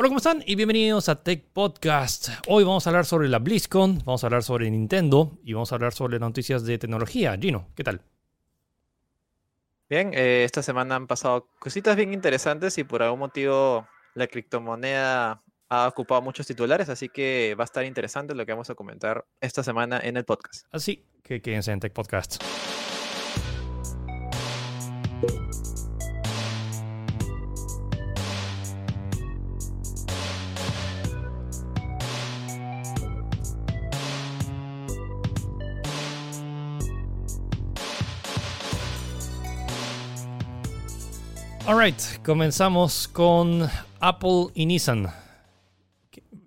Hola, ¿cómo están? Y bienvenidos a Tech Podcast. Hoy vamos a hablar sobre la BlizzCon, vamos a hablar sobre Nintendo y vamos a hablar sobre noticias de tecnología. Gino, ¿qué tal? Bien, eh, esta semana han pasado cositas bien interesantes y por algún motivo la criptomoneda ha ocupado muchos titulares, así que va a estar interesante lo que vamos a comentar esta semana en el podcast. Así que quédense en Tech Podcast. Alright, comenzamos con Apple y Nissan.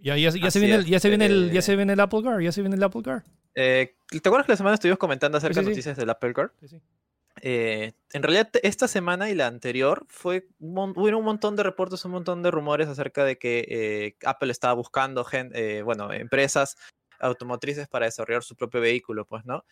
¿Ya, ya, ya se, viene el, ya, se, viene el, ya se viene el Apple Car? ¿Ya se viene el Apple Car? Eh, ¿Te acuerdas que la semana estuvimos comentando acerca de noticias del Apple Car? Eh, en realidad, esta semana y la anterior fue hubo un montón de reportes, un montón de rumores acerca de que eh, Apple estaba buscando gente, bueno, empresas automotrices para desarrollar su propio vehículo, pues, ¿no?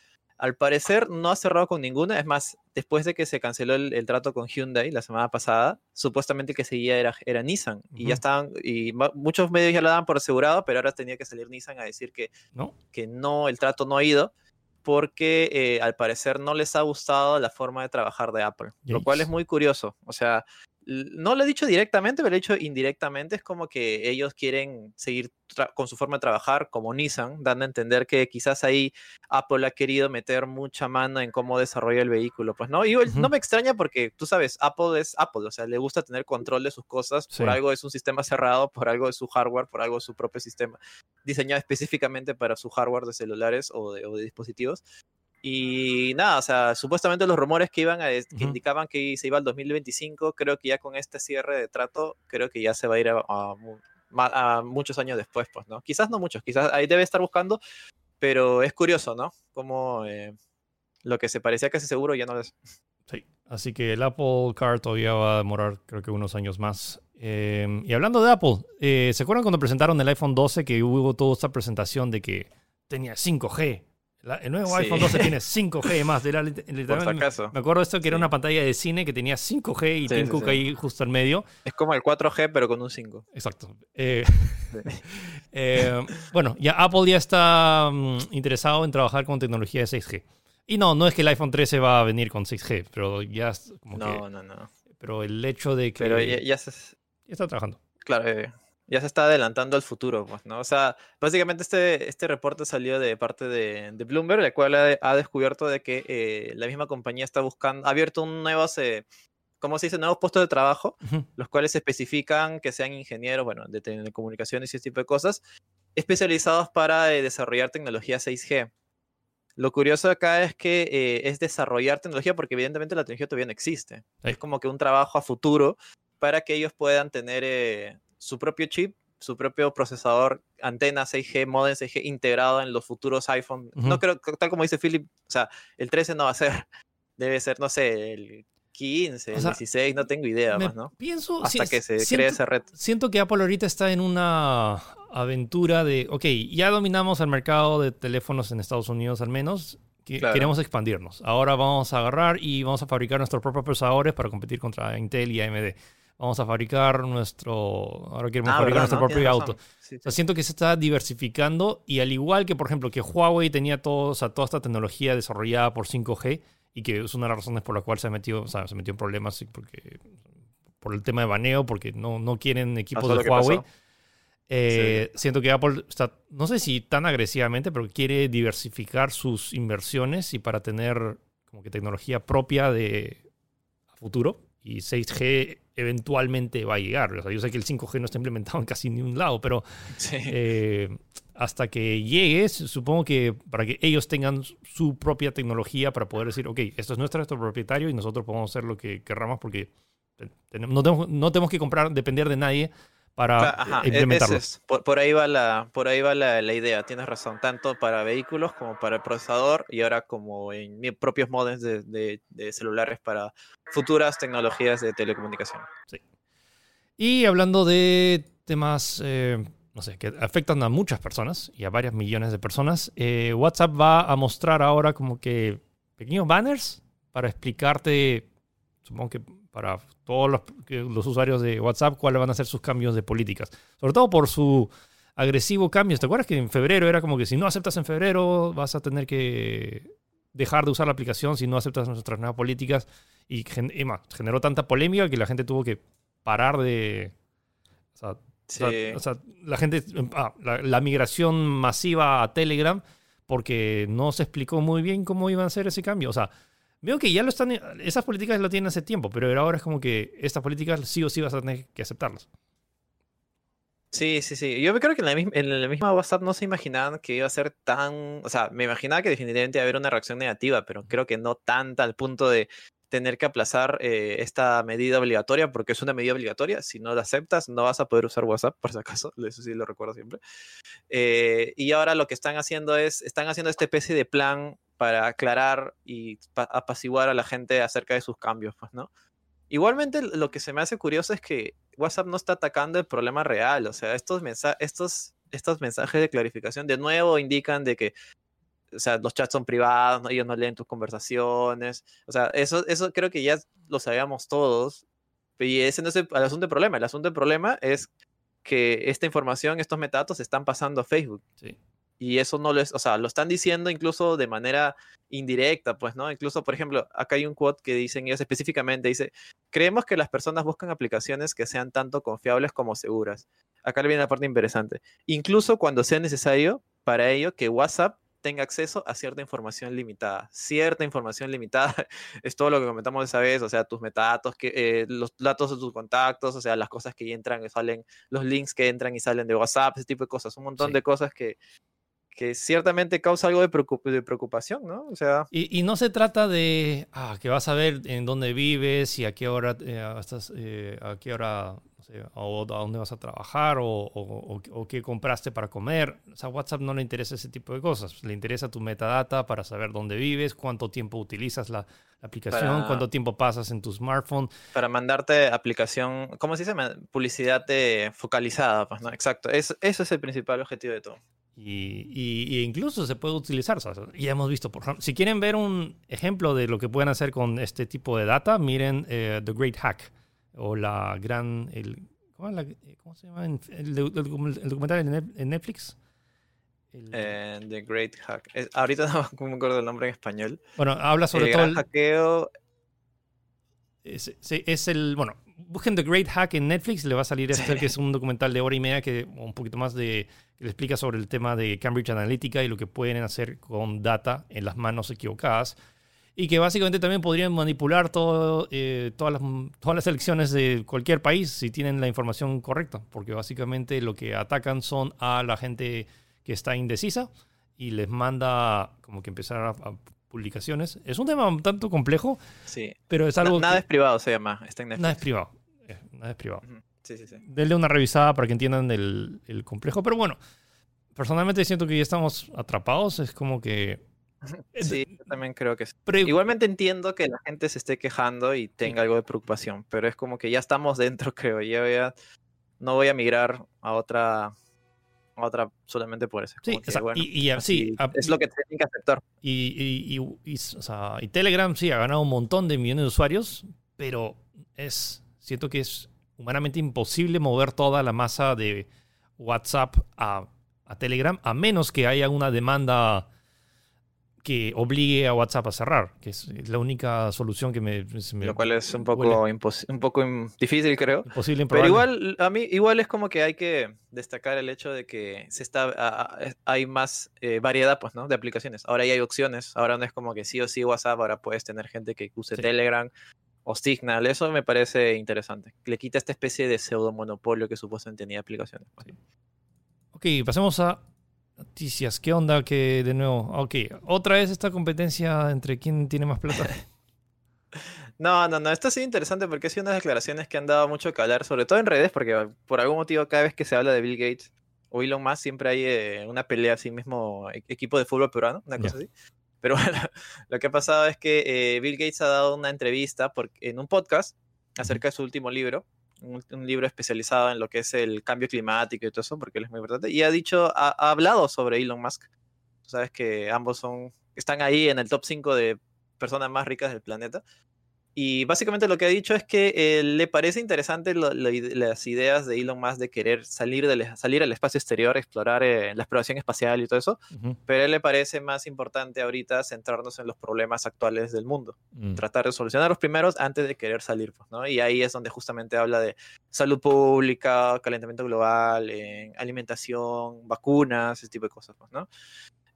Al parecer no ha cerrado con ninguna, es más, después de que se canceló el, trato con Hyundai la semana pasada, supuestamente el que seguía era, era Nissan, y ya estaban, y muchos medios ya lo daban por asegurado, pero ahora tenía que salir Nissan a decir que no, que no el trato no ha ido, porque eh, al parecer no les ha gustado la forma de trabajar de Apple, lo cual es muy curioso, o sea, no lo he dicho directamente, pero lo he dicho indirectamente. Es como que ellos quieren seguir con su forma de trabajar como Nissan, dando a entender que quizás ahí Apple ha querido meter mucha mano en cómo desarrolla el vehículo. Pues no, y no me extraña porque tú sabes, Apple es Apple, o sea, le gusta tener control de sus cosas. Por algo es un sistema cerrado, por algo es su hardware, por algo es su propio sistema diseñado específicamente para su hardware de celulares o de dispositivos. Y nada, o sea, supuestamente los rumores que iban a, que indicaban que se iba al 2025, creo que ya con este cierre de trato, creo que ya se va a ir a, muchos años después, pues, ¿no? Quizás no muchos, quizás ahí debe estar buscando, pero es curioso, ¿no? Como eh, lo que se parecía casi seguro ya no es. Sí, así que el Apple Car todavía va a demorar, creo que unos años más. Em, y hablando de Apple, eh, ¿se acuerdan cuando presentaron el iPhone 12 que hubo toda esta presentación de que tenía 5G? El nuevo iPhone 12 tiene 5G más. Era, me acuerdo esto que era una pantalla de cine que tenía 5G y Tim Cook ahí justo al medio. Es como el 4G, pero con un 5. Exacto. Eh, eh, bueno, ya Apple ya está mm, interesado en trabajar con tecnología de 6G. Y no, no es que el iPhone 13 va a venir con 6G, pero ya como no, No, no, Pero el hecho de que. Pero ya, se... ya está trabajando. Claro, eh, ya se está adelantando al futuro, pues, ¿no? O sea, básicamente este, este reporte salió de parte de, de Bloomberg, el cual ha, descubierto de que eh, la misma compañía está buscando, ha abierto un nuevo, eh, ¿cómo se dice? Nuevos puestos de trabajo, los cuales especifican que sean ingenieros, bueno, de telecomunicaciones y ese tipo de cosas, especializados para eh, desarrollar tecnología 6G. Lo curioso acá es que es desarrollar tecnología porque evidentemente la tecnología todavía no existe. Es como que un trabajo a futuro para que ellos puedan tener su propio chip, su propio procesador, antena 6G, modem 6G integrado en los futuros iPhone. No creo, tal como dice Philip, o sea, el 13 no va a ser, debe ser, no sé, el 15, el 16, no tengo idea más, ¿no? Pienso, hasta que se cree ese red. Siento que Apple ahorita está en una aventura de, ok, ya dominamos el mercado de teléfonos en Estados Unidos al menos, queremos expandirnos. Ahora vamos a agarrar y vamos a fabricar nuestros propios procesadores para competir contra Intel y AMD vamos a fabricar nuestro, ahora queremos ah, fabricar nuestro propio auto. siento que se está diversificando y al igual que, por ejemplo, que Huawei tenía todo, toda esta tecnología desarrollada por 5G y que es una de las razones por las cuales se metió, se metió en problemas porque, por el tema de baneo, porque no, no quieren equipos de Huawei. Eh, siento que Apple está, no sé si tan agresivamente, pero quiere diversificar sus inversiones y para tener como que tecnología propia de futuro y 6G eventualmente va a llegar. O sea, yo sé que el 5G no está implementado en casi ningún lado, pero eh, hasta que llegue, supongo que para que ellos tengan su propia tecnología para poder decir, ok, esto es nuestro, nuestro propietario y nosotros podemos hacer lo que querramos porque no tenemos, no tenemos que comprar, depender de nadie para implementarlo. por, ahí va, la, por ahí va la, idea, tienes razón, tanto para vehículos como para el procesador y ahora como en mis propios modems de, celulares para futuras tecnologías de telecomunicación. Sí. Y hablando de temas, eh, no sé, que afectan a muchas personas y a varias millones de personas, eh, WhatsApp va a mostrar ahora como que pequeños banners para explicarte, supongo que para todos los, los, usuarios de WhatsApp cuáles van a ser sus cambios de políticas. Sobre todo por su agresivo cambio. ¿Te acuerdas que en febrero era como que si no aceptas en febrero vas a tener que dejar de usar la aplicación si no aceptas nuestras nuevas políticas? Y, generó tanta polémica que la gente tuvo que parar de... O sea, la gente... Ah, la migración masiva a Telegram porque no se explicó muy bien cómo iban a hacer ese cambio. O sea, veo que ya lo están, esas políticas lo tienen hace tiempo, pero ahora es como que estas políticas sí o sí vas a tener que aceptarlas. Sí, sí, sí. Yo creo que en la, misma, en la misma WhatsApp no se imaginaban que iba a ser tan... O sea, me imaginaba que definitivamente iba a haber una reacción negativa, pero creo que no tanta al punto de tener que aplazar eh, esta medida obligatoria, porque es una medida obligatoria. Si no la aceptas, no vas a poder usar WhatsApp, por si acaso. Eso sí lo recuerdo siempre. Eh, y ahora lo que están haciendo es, están haciendo esta especie de plan para aclarar y apaciguar a la gente acerca de sus cambios, pues, ¿no? Igualmente, lo que se me hace curioso es que WhatsApp no está atacando el problema real. O sea, estos, estos, estos mensajes de clarificación de nuevo indican de que o sea, los chats son privados, ellos no leen tus conversaciones. O sea, eso, eso creo que ya lo sabíamos todos. Y ese no es el, asunto del problema. El asunto del problema es que esta información, estos metadatos, están pasando a Facebook. Y eso no lo es, o sea, lo están diciendo incluso de manera indirecta, pues, ¿no? Incluso, por ejemplo, acá hay un quote que dicen ellos específicamente, dice, creemos que las personas buscan aplicaciones que sean tanto confiables como seguras. Acá le viene la parte interesante. Incluso cuando sea necesario para ello que WhatsApp tenga acceso a cierta información limitada. Cierta información limitada es todo lo que comentamos esa vez, o sea, tus metadatos, que, eh, los datos de tus contactos, o sea, las cosas que entran y salen, los links que entran y salen de WhatsApp, ese tipo de cosas, un montón de cosas que, que ciertamente causa algo de, preocupación, ¿no? O sea... Y, no se trata de ah, que vas a ver en dónde vives y a qué hora, eh, estás, eh, a qué hora o a dónde vas a trabajar o, qué compraste para comer. O sea, WhatsApp no le interesa ese tipo de cosas. Le interesa tu metadata para saber dónde vives, cuánto tiempo utilizas la, aplicación, cuánto tiempo pasas en tu smartphone. Para mandarte aplicación, ¿cómo se dice? Publicidad focalizada, pues, ¿no? Exacto. Eso, eso es el principal objetivo de todo. Y, incluso se puede utilizar. ya hemos visto, por ejemplo, si quieren ver un ejemplo de lo que pueden hacer con este tipo de data, miren eh, The Great Hack o la gran. El, ¿cómo, se llama? El, documental en Netflix. Eh, The Great Hack. ahorita no me acuerdo el nombre en español. Bueno, habla sobre todo. El hackeo. Es, es, el. Bueno, busquen The Great Hack en Netflix, le va a salir este que es un documental de hora y media que un poquito más de que le explica sobre el tema de Cambridge Analytica y lo que pueden hacer con data en las manos equivocadas. Y que básicamente también podrían manipular todo, eh, todas, las, todas las elecciones de cualquier país si tienen la información correcta, porque básicamente lo que atacan son a la gente que está indecisa y les manda como que empezar a, publicaciones. Es un tema un tanto complejo, sí. pero es algo... nada es privado, se llama. Está en nada es privado. Eh, nada es privado. Sí, sí, sí. Denle una revisada para que entiendan el, el complejo, pero bueno, personalmente siento que ya estamos atrapados, es como que Sí, yo también creo que sí. Igualmente entiendo que la gente se esté quejando y tenga algo de preocupación, pero es como que ya estamos dentro, creo. Yo ya no voy a migrar a otra a otra solamente por eso. Sí, y, así, es lo que tienen que aceptar. Y, y, Telegram sí ha ganado un montón de millones de usuarios, pero es siento que es humanamente imposible mover toda la masa de WhatsApp a, a Telegram, a menos que haya una demanda que obligue a WhatsApp a cerrar, que es la única solución que me... Lo cual es un poco, un poco difícil, creo. Imposible, Pero igual, a mí, igual es como que hay que destacar el hecho de que se está, hay más eh, variedad pues, ¿no? de aplicaciones. Ahora ya hay opciones. Ahora no es como que sí o sí WhatsApp, ahora puedes tener gente que use Telegram o Signal. Eso me parece interesante. Le quita esta especie de pseudo monopolio que supuestamente tenía aplicaciones. Ok, pasemos a Noticias, ¿qué onda? Que de nuevo, ok, otra vez esta competencia entre quién tiene más plata. No, no, no, esto ha sido interesante porque ha sido unas declaraciones que han dado mucho que hablar, sobre todo en redes, porque por algún motivo cada vez que se habla de Bill Gates o Elon Musk siempre hay eh, una pelea así mismo, e-, equipo de fútbol peruano, una cosa así. Pero bueno, lo que ha pasado es que eh, Bill Gates ha dado una entrevista en un podcast acerca de su último libro, un, libro especializado en lo que es el cambio climático y todo eso, porque él es muy importante. Y ha dicho, ha, hablado sobre Elon Musk. Sabes que ambos son, están ahí en el top 5 de personas más ricas del planeta. Y básicamente lo que ha dicho es que eh, le parece interesante las ideas de Elon Musk de querer salir, salir al espacio exterior, explorar eh, la exploración espacial y todo eso, pero a él le parece más importante ahorita centrarnos en los problemas actuales del mundo, mm. tratar de solucionar los primeros antes de querer salir, pues, ¿no? Y ahí es donde justamente habla de salud pública, calentamiento global, alimentación, vacunas, ese tipo de cosas, pues, ¿no?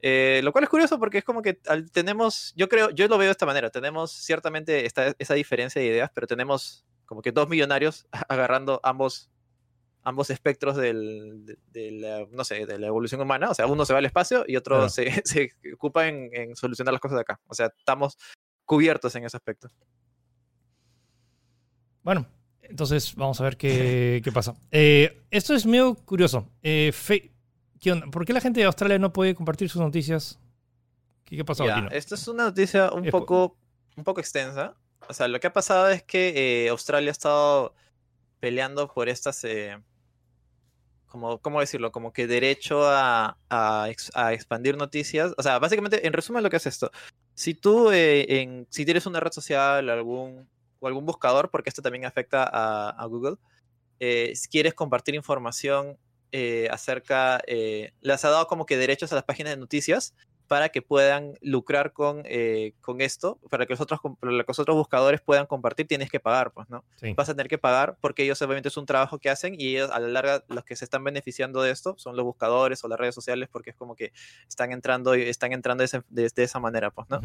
Eh, lo cual es curioso porque es como que tenemos, yo creo, yo lo veo de esta manera, tenemos ciertamente esta, esa diferencia de ideas, pero tenemos como que dos millonarios agarrando ambos, ambos espectros del, de, la, no sé, de la evolución humana, o sea, uno se va al espacio y otro se, se, ocupa en, solucionar las cosas de acá, o sea, estamos cubiertos en ese aspecto. Bueno, entonces vamos a ver qué, qué pasa. Eh, esto es medio curioso. Eh, ¿Por qué la gente de Australia no puede compartir sus noticias? ¿Qué, qué pasó aquí? Esto es una noticia un poco, un poco extensa. O sea, lo que ha pasado es que eh, Australia ha estado peleando por estas, eh, como, ¿cómo decirlo? Como que derecho a, a, expandir noticias. O sea, básicamente, en resumen, lo que es esto. Si tú, eh, en, si tienes una red social algún, o algún buscador, porque esto también afecta a, a Google, si quieres compartir información eh, acerca, eh, les ha dado como que derechos a las páginas de noticias para que puedan lucrar con, eh, con esto, para que, los otros, los otros buscadores puedan compartir, tienes que pagar, pues, ¿no? Vas a tener que pagar porque ellos obviamente es un trabajo que hacen y ellos a la larga los que se están beneficiando de esto son los buscadores o las redes sociales porque es como que están entrando, están entrando de, de, esa manera, pues, ¿no?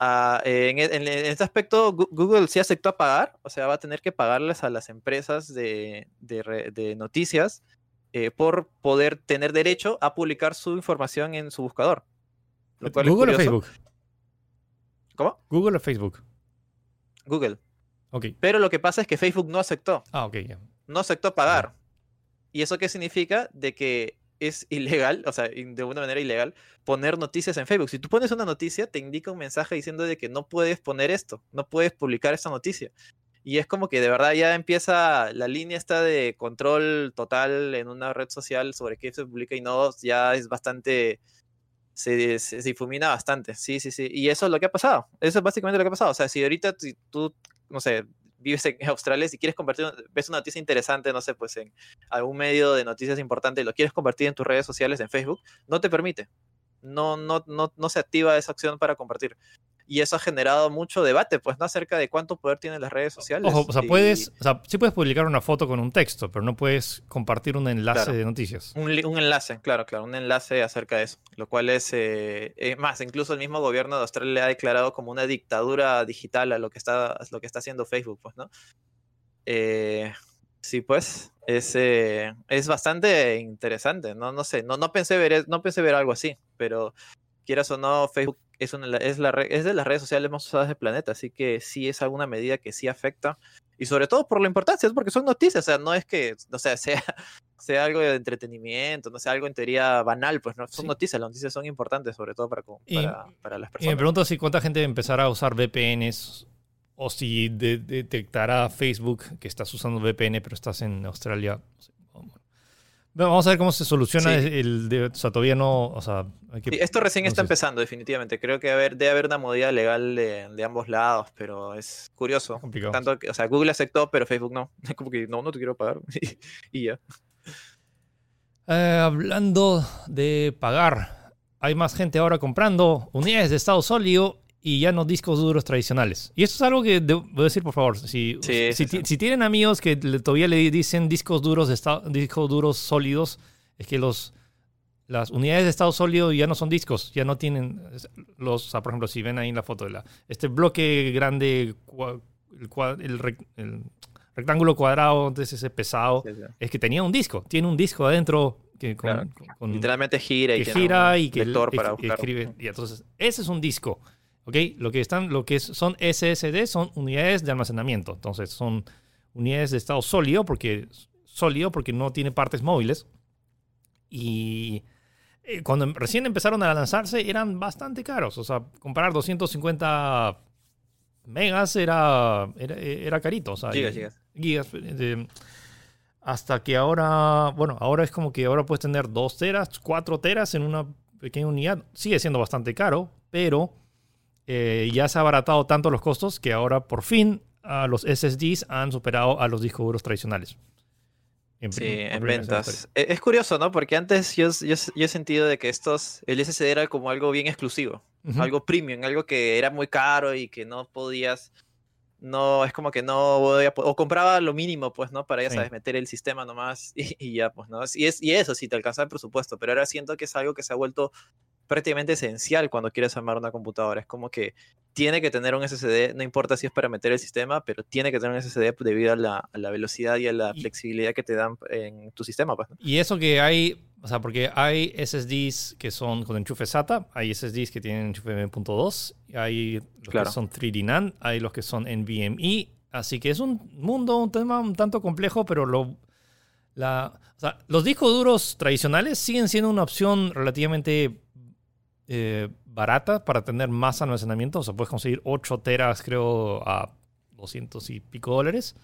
Ah, en, este aspecto, Google sí aceptó pagar, o sea, va a tener que pagarles a las empresas de, de, de noticias eh, por poder tener derecho a publicar su información en su buscador. ¿Google o Facebook? ¿Cómo? ¿Google o Facebook? Google. Ok. Pero lo que pasa es que Facebook no aceptó. Ah, ok, No aceptó pagar. ¿Y eso qué significa? De que es ilegal, o sea, de una manera ilegal, poner noticias en Facebook. Si tú pones una noticia, te indica un mensaje diciendo de que no puedes poner esto, no puedes publicar esta noticia. Y es como que de verdad ya empieza la línea esta de control total en una red social sobre qué se publica y no, ya es bastante, se, se, difumina bastante. Sí, sí, sí. Y eso es lo que ha pasado. Eso es básicamente lo que ha pasado. O sea, si ahorita tú, no sé, vives en Australia, si quieres compartir, ves una noticia interesante, no sé, pues en algún medio de noticias importante y lo quieres compartir en tus redes sociales, en Facebook, no te permite. No, no, no, no se activa esa opción para compartir y eso ha generado mucho debate, pues, ¿no? Acerca de cuánto poder tienen las redes sociales. Ojo, o sea, puedes, o sea, sí puedes publicar una foto con un texto, pero no puedes compartir un enlace de noticias. Un, un, enlace, claro, claro, un enlace acerca de eso, lo cual es, eh, más, incluso el mismo gobierno de Australia le ha declarado como una dictadura digital a lo que está, lo que está haciendo Facebook, pues, ¿no? Eh, sí, pues, es, eh, es bastante interesante, ¿no? No sé, no, no, pensé ver, no pensé ver algo así, pero quieras o no, Facebook es, una, es, la, es de las redes sociales más usadas del planeta, así que sí es alguna medida que sí afecta. Y sobre todo por la importancia, es porque son noticias, o sea, no es que, o sea, sea, sea algo de entretenimiento, no sea algo en teoría banal, pues no, son noticias, las noticias son importantes, sobre todo para, para, para, las personas. Y me pregunto si cuánta gente empezará a usar VPNs o si detectará Facebook que estás usando VPN pero estás en Australia. Vamos a ver cómo se soluciona el o sea, todavía no, o sea, esto recién está empezando definitivamente. Creo que haber, debe haber una modalidad legal de, ambos lados, pero es curioso. Tanto que, o sea, Google aceptó, pero Facebook no. Es como que no, no te quiero pagar y, ya. Eh, hablando de pagar, hay más gente ahora comprando unidades de estado sólido y ya no discos duros tradicionales. Y esto es algo que debo decir, por favor. Si, si, tienen amigos que todavía le dicen discos duros, de discos duros sólidos, es que los, las unidades de estado sólido ya no son discos, ya no tienen los, por ejemplo, si ven ahí en la foto de la, este bloque grande, el, rectángulo cuadrado, entonces ese pesado, es que tenía un disco, tiene un disco adentro que con, literalmente gira y que gira y que, escribe, y entonces ese es un disco. ¿Ok? Lo que, están, lo que son SSD son unidades de almacenamiento. Entonces son unidades de estado sólido porque, sólido porque no tiene partes móviles. Y eh, cuando recién empezaron a lanzarse eran bastante caros. O sea, comprar 250 megas era, era, carito. O sea, gigas, gigas. gigas hasta que ahora, bueno, ahora es como que ahora puedes tener 2 teras, 4 teras en una pequeña unidad. Sigue siendo bastante caro, pero eh, ya se ha abaratado tanto los costos que ahora por fin los SSDs han superado a los discos duros tradicionales. sí, en ventas. E, es curioso, ¿no? Porque antes yo, yo, he sentido de que estos, el SSD era como algo bien exclusivo, algo premium, algo que era muy caro y que no podías no, es como que no voy a, o compraba lo mínimo, pues, ¿no? Para, ya sabes, meter el sistema nomás y, ya, pues, ¿no? Y, es, y eso, sí, te alcanza el presupuesto, pero ahora siento que es algo que se ha vuelto prácticamente esencial cuando quieres armar una computadora. Es como que tiene que tener un SSD, no importa si es para meter el sistema, pero tiene que tener un SSD debido a la, velocidad y a la flexibilidad que te dan en tu sistema. Pues, y eso que hay, o sea, porque hay SSDs que son con enchufe SATA, hay SSDs que tienen enchufe M.2, hay los que son 3D NAND, hay los que son NVMe, así que es un mundo, un tema un tanto complejo, pero lo, la, o sea, los discos duros tradicionales siguen siendo una opción relativamente eh, barata para tener más almacenamiento. O sea, puedes conseguir 8 teras, creo, a 200 y pico dólares.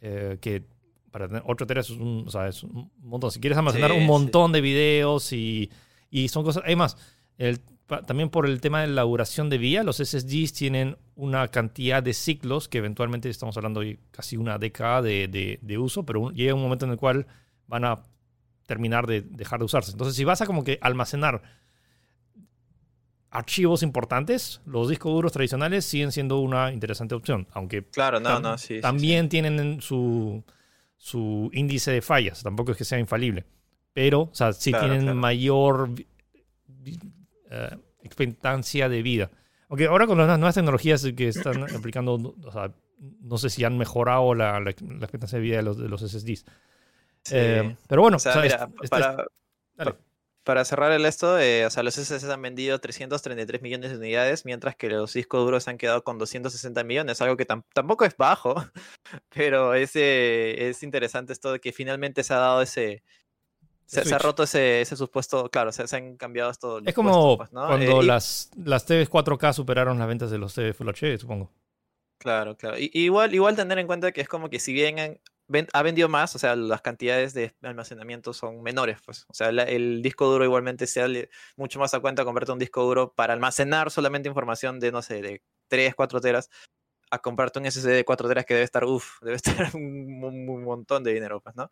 Eh, que para tener 8 teras es un, o sea, es un montón. Si quieres almacenar un montón de videos y, y, son cosas. Además, el, también por el tema de la duración de vía, los SSDs tienen una cantidad de ciclos que eventualmente estamos hablando de casi una década de, de, uso, pero llega un momento en el cual van a terminar de dejar de usarse. Entonces, si vas a como que almacenar archivos importantes, los discos duros tradicionales siguen siendo una interesante opción, aunque claro, no, no, también tienen su, su índice de fallas, tampoco es que sea infalible, pero o sea, sí tienen mayor uh, expectancia de vida. Aunque ahora con las nuevas tecnologías que están aplicando, o sea, no sé si han mejorado la, la, expectancia de vida de los, de los SSDs. Eh, pero bueno, para, para cerrar el esto, eh, o sea, los SSDs han vendido 333 millones de unidades, mientras que los discos duros han quedado con 260 millones, algo que tampoco es bajo, pero es, es interesante esto de que finalmente se ha dado ese... Se, ha roto ese, ese supuesto, claro, se, se han cambiado esto. Es como pues, cuando eh, las, las TVs 4K superaron las ventas de los TVs Full HD, supongo. Claro, claro. Y, igual, igual tener en cuenta que es como que si bien ha vendido más, o sea, las cantidades de almacenamiento son menores, pues. O sea, el disco duro igualmente se mucho más a cuenta comprarte un disco duro para almacenar solamente información de, no sé, de 3, 4 teras, a comprarte un SSD de 4 teras que debe estar, uff, debe estar un, montón de dinero, pues, ¿no?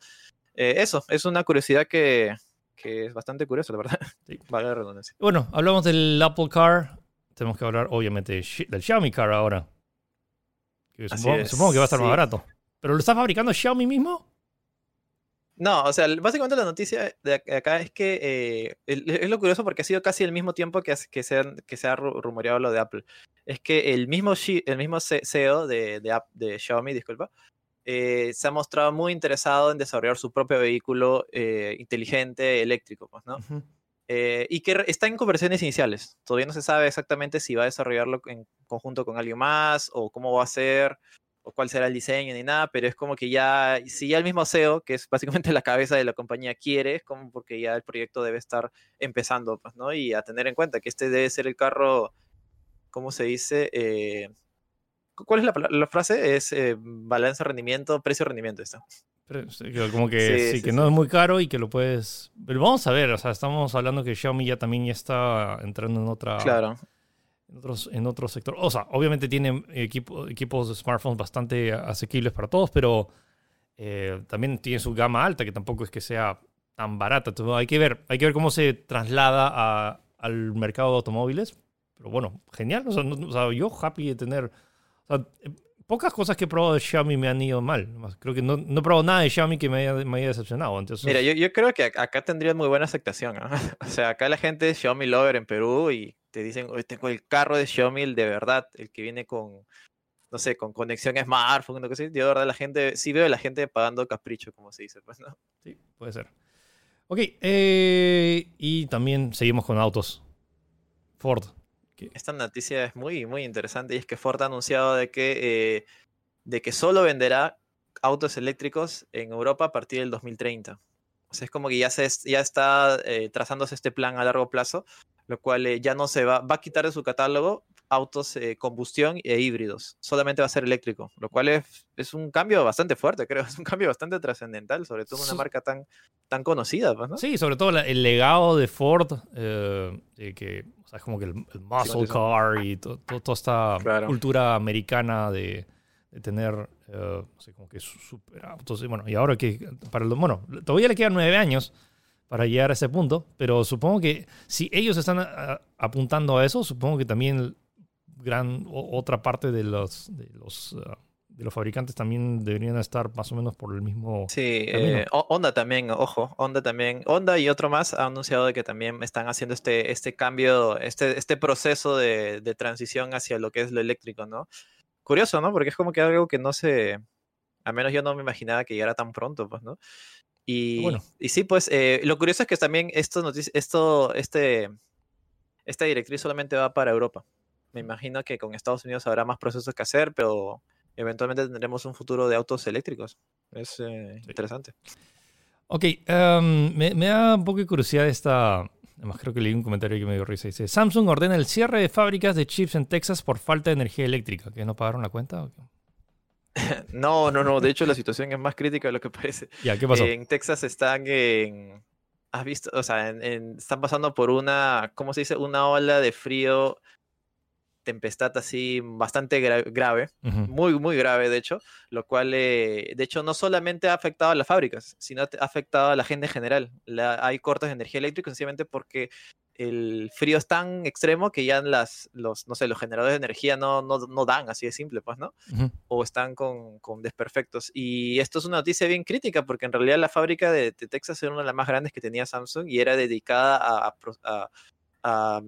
Eh, eso, es una curiosidad que, que es bastante curiosa, la verdad. Sí. Vale la redundancia. Bueno, hablamos del Apple Car, tenemos que hablar, obviamente, del Xiaomi Car ahora. supongo, supongo, que va a estar más barato. ¿Pero lo está fabricando Xiaomi mismo? No, o sea, básicamente la noticia de acá es que eh, es lo curioso porque ha sido casi el mismo tiempo que, que, se, que se ha rumoreado lo de Apple. Es que el mismo, el mismo CEO de, de, Xiaomi, disculpa, eh, se ha mostrado muy interesado en desarrollar su propio vehículo eh, inteligente eléctrico, pues, ¿no? y que está en conversaciones iniciales. Todavía no se sabe exactamente si va a desarrollarlo en conjunto con alguien más o cómo va a ser o cuál será el diseño ni nada, pero es como que ya, si ya el mismo CEO, que es básicamente la cabeza de la compañía, quiere, es como porque ya el proyecto debe estar empezando, pues, ¿no? Y a tener en cuenta que este debe ser el carro, ¿cómo se dice? Eh, ¿Cuál es la, frase? Es eh, balance rendimiento, precio rendimiento, está. Como que sí, que no es muy caro y que lo puedes. Pero vamos a ver, o sea, estamos hablando que Xiaomi ya también ya está entrando en otra. Claro en otros, en otros sectores. O sea, obviamente tienen equipo, equipos de smartphones bastante asequibles para todos, pero eh, también tiene su gama alta, que tampoco es que sea tan barata. Entonces, hay que ver, hay que ver cómo se traslada a, al mercado de automóviles. Pero bueno, genial. O sea, yo happy de tener. O sea, pocas cosas que he probado de Xiaomi me han ido mal. Creo que no, no he probado nada de Xiaomi que me haya, me haya decepcionado. Entonces... Mira, yo, yo, creo que acá tendría muy buena aceptación. O sea, acá la gente es Xiaomi Lover en Perú y te dicen, hoy tengo el carro de Xiaomi, el de verdad, el que viene con, no sé, con conexión smartphone, no sé. Yo de verdad la gente, sí veo a la gente pagando capricho, como se dice, pues, ¿no? Sí, puede ser. Ok, eh, y también seguimos con autos. Ford. Esta noticia es muy, muy interesante y es que Ford ha anunciado de que, eh, de que solo venderá autos eléctricos en Europa a partir del 2030. O sea, es como que ya, se, ya está eh, trazándose este plan a largo plazo, lo cual eh, ya no se va, va a quitar de su catálogo autos combustión e híbridos. Solamente va a ser eléctrico, lo cual es, es un cambio bastante fuerte, creo. Es un cambio bastante trascendental, sobre todo en una marca tan, tan conocida. Pues, Sí, sobre todo el legado de Ford, que es como que el, muscle car y toda esta cultura americana de, tener, eh, no sé, como que super autos. Y bueno, y ahora que, para el, bueno, todavía le quedan nueve años para llegar a ese punto, pero supongo que si ellos están apuntando a eso, supongo que también gran otra parte de los, de los uh, de los fabricantes también deberían estar más o menos por el mismo. Sí, eh, Honda también, ojo, Honda también. Honda y otro más ha anunciado de que también están haciendo este, este cambio, este, este proceso de, de transición hacia lo que es lo eléctrico, ¿no? Curioso, ¿no? Porque es como que algo que no se. Al menos yo no me imaginaba que llegara tan pronto, pues, ¿no? Y, bueno. y sí, pues eh, lo curioso es que también esto, esto, este, esta directriz solamente va para Europa. Me imagino que con Estados Unidos habrá más procesos que hacer, pero eventualmente tendremos un futuro de autos eléctricos. Es eh, interesante. Ok, em, me, da un poco de curiosidad esta. Además, creo que leí un comentario que me dio risa. Dice: Samsung ordena el cierre de fábricas de chips en Texas por falta de energía eléctrica. ¿Que no pagaron la cuenta? no, no, no. De hecho, la situación es más crítica de lo que parece. Ya, ¿qué pasó? En Texas están en. ¿Has visto? O sea, están pasando por una. ¿Cómo se dice? Una ola de frío tempestad así bastante grave, muy, muy grave de hecho, lo cual eh, de hecho no solamente ha afectado a las fábricas, sino ha afectado a la gente en general. hay cortes de energía eléctrica sencillamente porque el frío es tan extremo que ya las, los, no sé, los generadores de energía no, no, dan, así de simple, pues, ¿no? O están con, con, desperfectos. Y esto es una noticia bien crítica porque en realidad la fábrica de, Texas era una de las más grandes que tenía Samsung y era dedicada a, a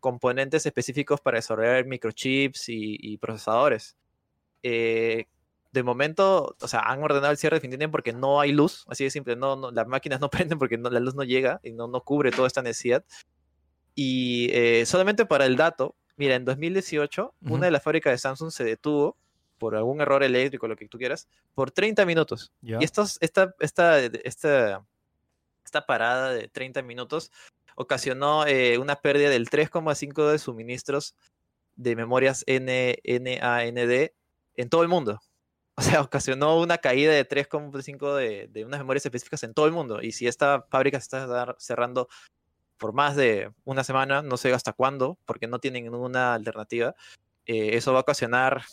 componentes específicos para desarrollar microchips y, procesadores. Eh, de momento, o sea, han ordenado el cierre definitivo porque no hay luz, así de simple, no, las máquinas no prenden porque la luz no llega y no, no cubre toda esta necesidad. Y eh, solamente para el dato, mira, en 2018, una de las fábricas de Samsung se detuvo por algún error eléctrico, lo que tú quieras, por 30 minutos. Y estos, esta, esta, esta, esta parada de 30 minutos ocasionó eh, una pérdida del 3,5 de suministros de memorias NAND en todo el mundo. O sea, ocasionó una caída de 3,5 de, de unas memorias específicas en todo el mundo. Y si esta fábrica se está cerrando por más de una semana, no sé hasta cuándo, porque no tienen ninguna alternativa, eh, eso va a ocasionar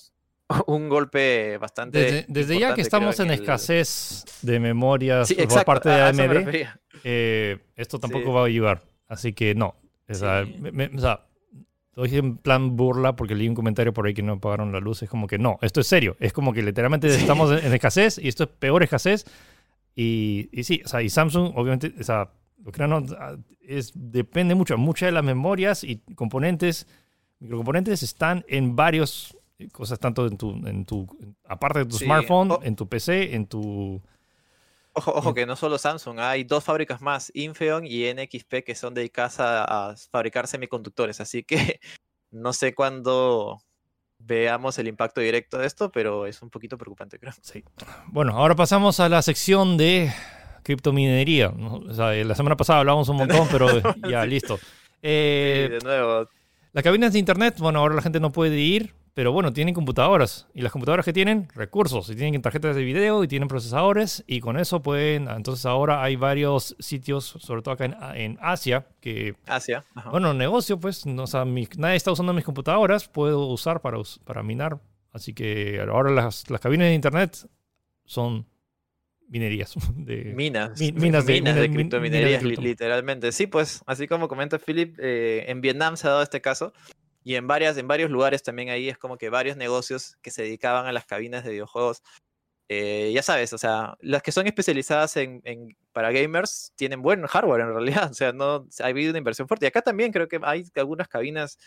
un golpe bastante. Desde, ya que estamos en escasez de memorias por parte de AMD, eh, esto tampoco va a ayudar. Así que no. O sea, lo dije en plan burla porque leí un comentario por ahí que no apagaron la luz. Es como que no, esto es serio. Es como que literalmente estamos en, escasez y esto es peor escasez. Y, y, sí, o sea, y Samsung, obviamente, o sea, lo que no, es, depende mucho. Muchas de las memorias y componentes, microcomponentes están en varios cosas, tanto en tu, en tu aparte de tu smartphone, en tu PC, en tu Ojo, ojo, que no solo Samsung, hay dos fábricas más, Infineon y NXP, que son dedicadas a, fabricar semiconductores. Así que no sé cuándo veamos el impacto directo de esto, pero es un poquito preocupante, creo. Sí. Bueno, ahora pasamos a la sección de criptominería. la semana pasada hablábamos un montón, pero ya, listo. Eh, de nuevo. Las cabinas de internet, bueno, ahora la gente no puede ir pero bueno, tienen computadoras. Y las computadoras que tienen, recursos. Y tienen tarjetas de video y tienen procesadores. Y con eso pueden. Entonces ahora hay varios sitios, sobre todo acá en, Asia, que. Asia. Bueno, negocio, pues. No, o nadie está usando mis computadoras. Puedo usar para, para minar. Así que ahora las, las cabinas de internet son minerías. De, minas. minas, de, minas de criptominerías, literalmente. Sí, pues, así como comenta Philip, eh, en Vietnam se ha dado este caso y en, varias, en varios lugares también ahí es como que varios negocios que se dedicaban a las cabinas de videojuegos. Eh, ya sabes, o sea, las que son especializadas en, para gamers tienen buen hardware en realidad, o sea, no ha habido una inversión fuerte. Y acá también creo que hay algunas cabinas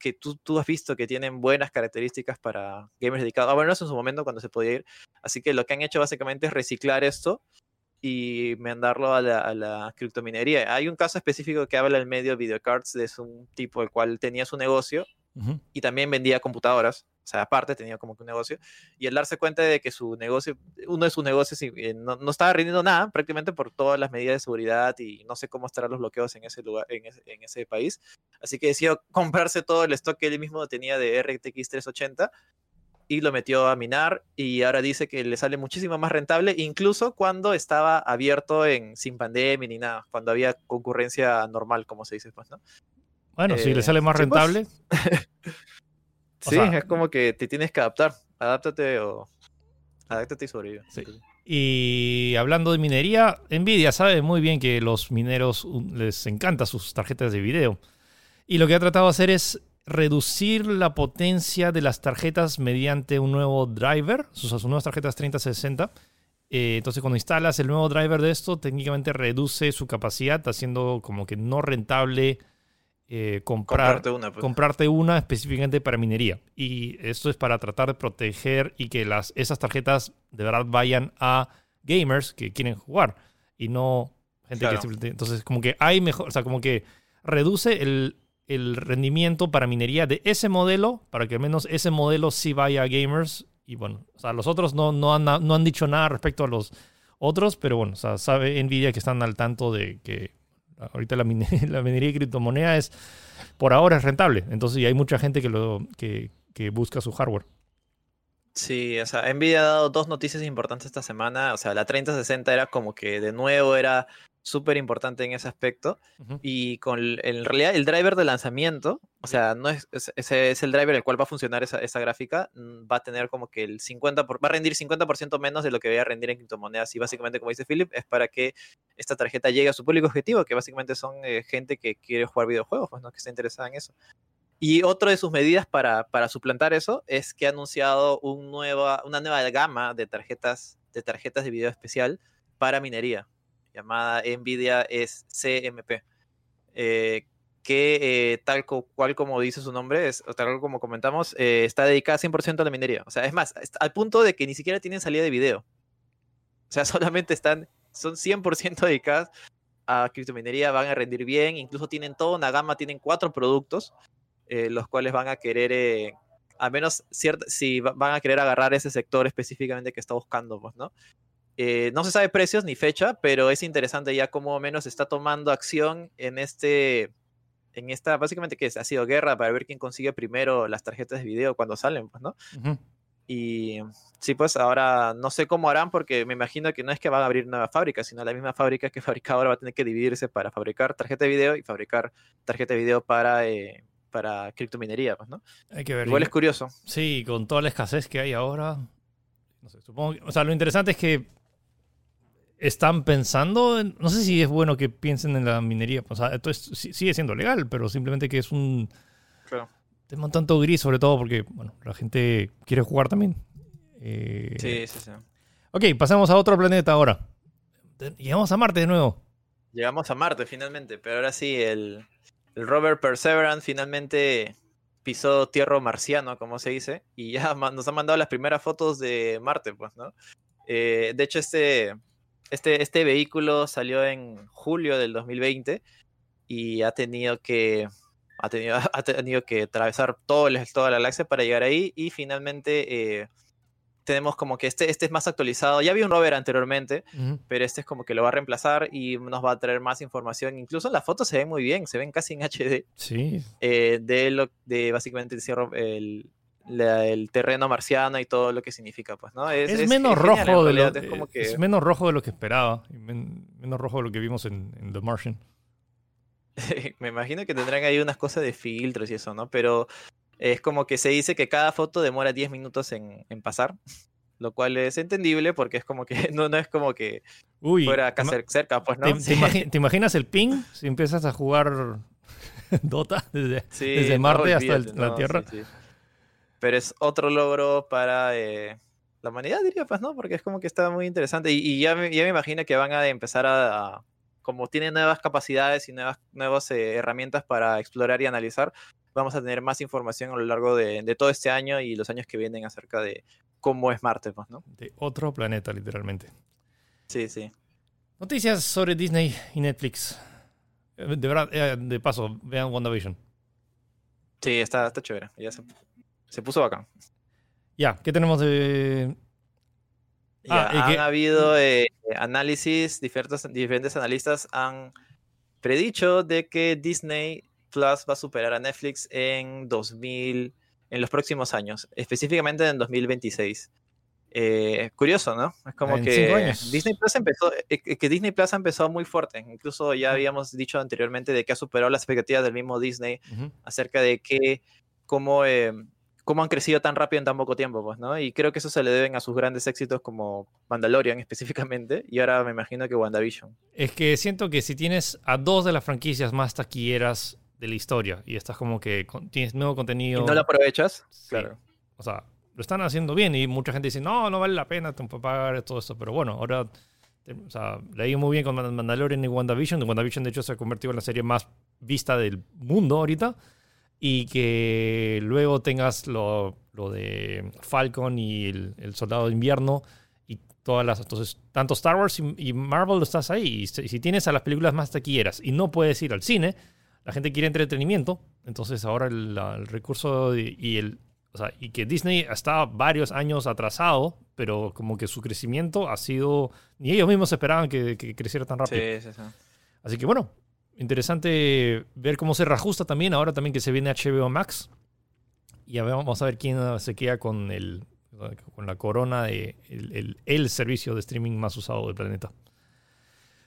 que tú, tú has visto que tienen buenas características para gamers dedicados. Ah, bueno, eso en su momento cuando se podía ir. Así que lo que han hecho básicamente es reciclar esto y mandarlo a la, a la, criptominería. Hay un caso específico que habla el medio Videocards, de un tipo el cual tenía su negocio y también vendía computadoras, o sea, aparte tenía como que un negocio, y al darse cuenta de que su negocio, uno de sus negocios eh, no, no, estaba rindiendo nada, prácticamente por todas las medidas de seguridad y no sé cómo estarán los bloqueos en ese lugar, en ese, en ese país, así que decidió comprarse todo el stock que él mismo tenía de RTX 380 y lo metió a minar y ahora dice que le sale muchísimo más rentable, incluso cuando estaba abierto en sin pandemia ni nada, cuando había concurrencia normal, como se dice, pues, ¿no? Bueno, si le sale más pues. rentable. sí, es como que te tienes que adaptar. Adáptate o. Adáptate y sobrevive. Sí. Y hablando de minería, Nvidia sabe muy bien que los mineros les encantan sus tarjetas de video. Y lo que ha tratado de hacer es reducir la potencia de las tarjetas mediante un nuevo driver, sus, nuevas tarjetas 3060. Eh, entonces, cuando instalas el nuevo driver de esto, técnicamente reduce su capacidad, haciendo como que no rentable eh, comprar, comprarte, una, pues. comprarte una específicamente para minería. Y esto es para tratar de proteger y que las, esas tarjetas de verdad vayan a gamers que quieren jugar y no gente que. Entonces, como que hay mejor, o sea, como que reduce el, el, rendimiento para minería de ese modelo para que al menos ese modelo sí vaya a gamers. Y bueno, o sea, los otros no, no, han, no han dicho nada respecto a los otros, pero bueno, o sea, sabe Nvidia que están al tanto de que ahorita la, minería, de criptomoneda es, por ahora es rentable. Entonces, hay mucha gente que, lo, que busca su hardware. Sí, o sea, Nvidia ha dado dos noticias importantes esta semana. O sea, la 3060 era como que de nuevo era súper importante en ese aspecto. Y con en realidad el driver de lanzamiento, o sea, no es, ese es el driver el cual va a funcionar esa, esa gráfica, mm, va a tener como que el 50%, por, va a rendir 50% menos de lo que voy a rendir en criptomonedas. Y básicamente, como dice Philip, es para que esta tarjeta llegue a su público objetivo, que básicamente son eh, gente que quiere jugar videojuegos, pues, ¿no? que está interesada en eso. Y otra de sus medidas para, suplantar eso es que ha anunciado una nueva gama de tarjetas, de tarjetas de video especial para minería llamada NVIDIA es CMP, eh, que eh, tal cual como dice su nombre, es, tal como comentamos, eh, está dedicada 100% a la minería. O sea, es más, al punto de que ni siquiera tienen salida de video. O sea, solamente están, son 100% dedicadas a criptominería, van a rendir bien, incluso tienen toda una gama, tienen cuatro productos, los cuales van a querer, a menos cierto, si van a querer agarrar ese sector específicamente que está buscando, pues, ¿no? Eh, no se sabe precios ni fecha, pero es interesante ya cómo menos está tomando acción en este, en esta, básicamente que ha sido guerra para ver quién consigue primero las tarjetas de video cuando salen, pues, ¿no? Y sí, pues ahora no sé cómo harán porque me imagino que no es que van a abrir nueva fábrica, sino la misma fábrica que fabrica ahora va a tener que dividirse para fabricar tarjeta de video y fabricar tarjeta de video para, eh, para criptominería, pues, ¿no? Hay que ver. Igual es curioso. Sí, con toda la escasez que hay ahora. No sé, supongo o sea, lo interesante es que están pensando, no sé si es bueno que piensen en la minería, o sea, esto sigue siendo legal, pero simplemente que es un tema un tanto gris, sobre todo porque, bueno, la gente quiere jugar también. Eh, sí, sí, sí. Ok, pasamos a otro planeta ahora. Llegamos a Marte de nuevo. Llegamos a Marte finalmente, pero ahora sí, el, el rover Perseverance finalmente pisó tierra marciano, como se dice, y ya nos ha mandado las primeras fotos de Marte, pues, ¿no? Eh, de hecho, este, este, este vehículo salió en julio del 2020 y ha tenido que ha tenido, ha tenido que atravesar todo toda la galaxia para llegar ahí y finalmente eh, tenemos como que este, este es más actualizado. Ya había un rover anteriormente, pero este es como que lo va a reemplazar y nos va a traer más información. Incluso en las fotos se ven muy bien, se ven casi en HD. Sí. Eh, de, lo, de básicamente el, el terreno marciano y todo lo que significa, pues, ¿no? Es, menos rojo de lo, es, menos rojo de lo que esperaba, menos rojo de lo que vimos en, The Martian. Me imagino que tendrán ahí unas cosas de filtros y eso, ¿no? Pero es como que se dice que cada foto demora 10 minutos en, pasar, lo cual es entendible porque es como que no, no es como que fuera acá cerca, pues, ¿no? ¿Te, imaginas el ping si empiezas a jugar Dota desde, Marte hasta la Tierra? Sí, pero es otro logro para eh, la humanidad, diría, pues, ¿no? Porque es como que está muy interesante y, ya, me, ya me imagino que van a empezar a, como tienen nuevas capacidades y nuevas, nuevas eh, herramientas para explorar y analizar, vamos a tener más información a lo largo de, todo este año y los años que vienen acerca de cómo es Marte, pues, ¿no? De otro planeta, literalmente. Sí, sí. Noticias sobre Disney y Netflix. Eh, de verdad, de paso, vean WandaVision. Sí, está, está chévere. Ya se, se puso bacán. Ya, ¿qué tenemos de...? Ya, ah, han habido eh, análisis, diferentes, diferentes analistas han predicho de que Disney Plus va a superar a Netflix en 2000, en los próximos años, específicamente en 2026. Eh, curioso, ¿no? Es como que Disney Plus empezó, eh, que Disney Plus empezó muy fuerte. Incluso ya habíamos dicho anteriormente de que ha superado las expectativas del mismo Disney acerca de que cómo, eh, cómo han crecido tan rápido en tan poco tiempo, pues, ¿no? Y creo que eso se le deben a sus grandes éxitos como Mandalorian específicamente, y ahora me imagino que WandaVision. Es que siento que si tienes a dos de las franquicias más taquilleras de la historia y estás como que tienes nuevo contenido. ¿Y no lo aprovechas? Claro. O sea, lo están haciendo bien y mucha gente dice, no, no vale la pena pagar todo esto, pero bueno, ahora, o sea, leí muy bien con Mandalorian y WandaVision. WandaVision, de hecho, se ha convertido en la serie más vista del mundo ahorita. Y que luego tengas lo, lo de Falcon y el, Soldado de Invierno y todas las. Entonces, tanto Star Wars y, Marvel estás ahí. Y si, tienes a las películas más taquilleras y no puedes ir al cine, la gente quiere entretenimiento. Entonces, ahora el, el recurso y el, o sea, y que Disney estaba varios años atrasado, pero como que su crecimiento ha sido... Ni ellos mismos esperaban que, creciera tan rápido. Sí, sí, sí. Así que bueno, interesante ver cómo se reajusta también, ahora también que se viene HBO Max. Y vamos a ver quién se queda con, el, con la corona de el, el, servicio de streaming más usado del planeta.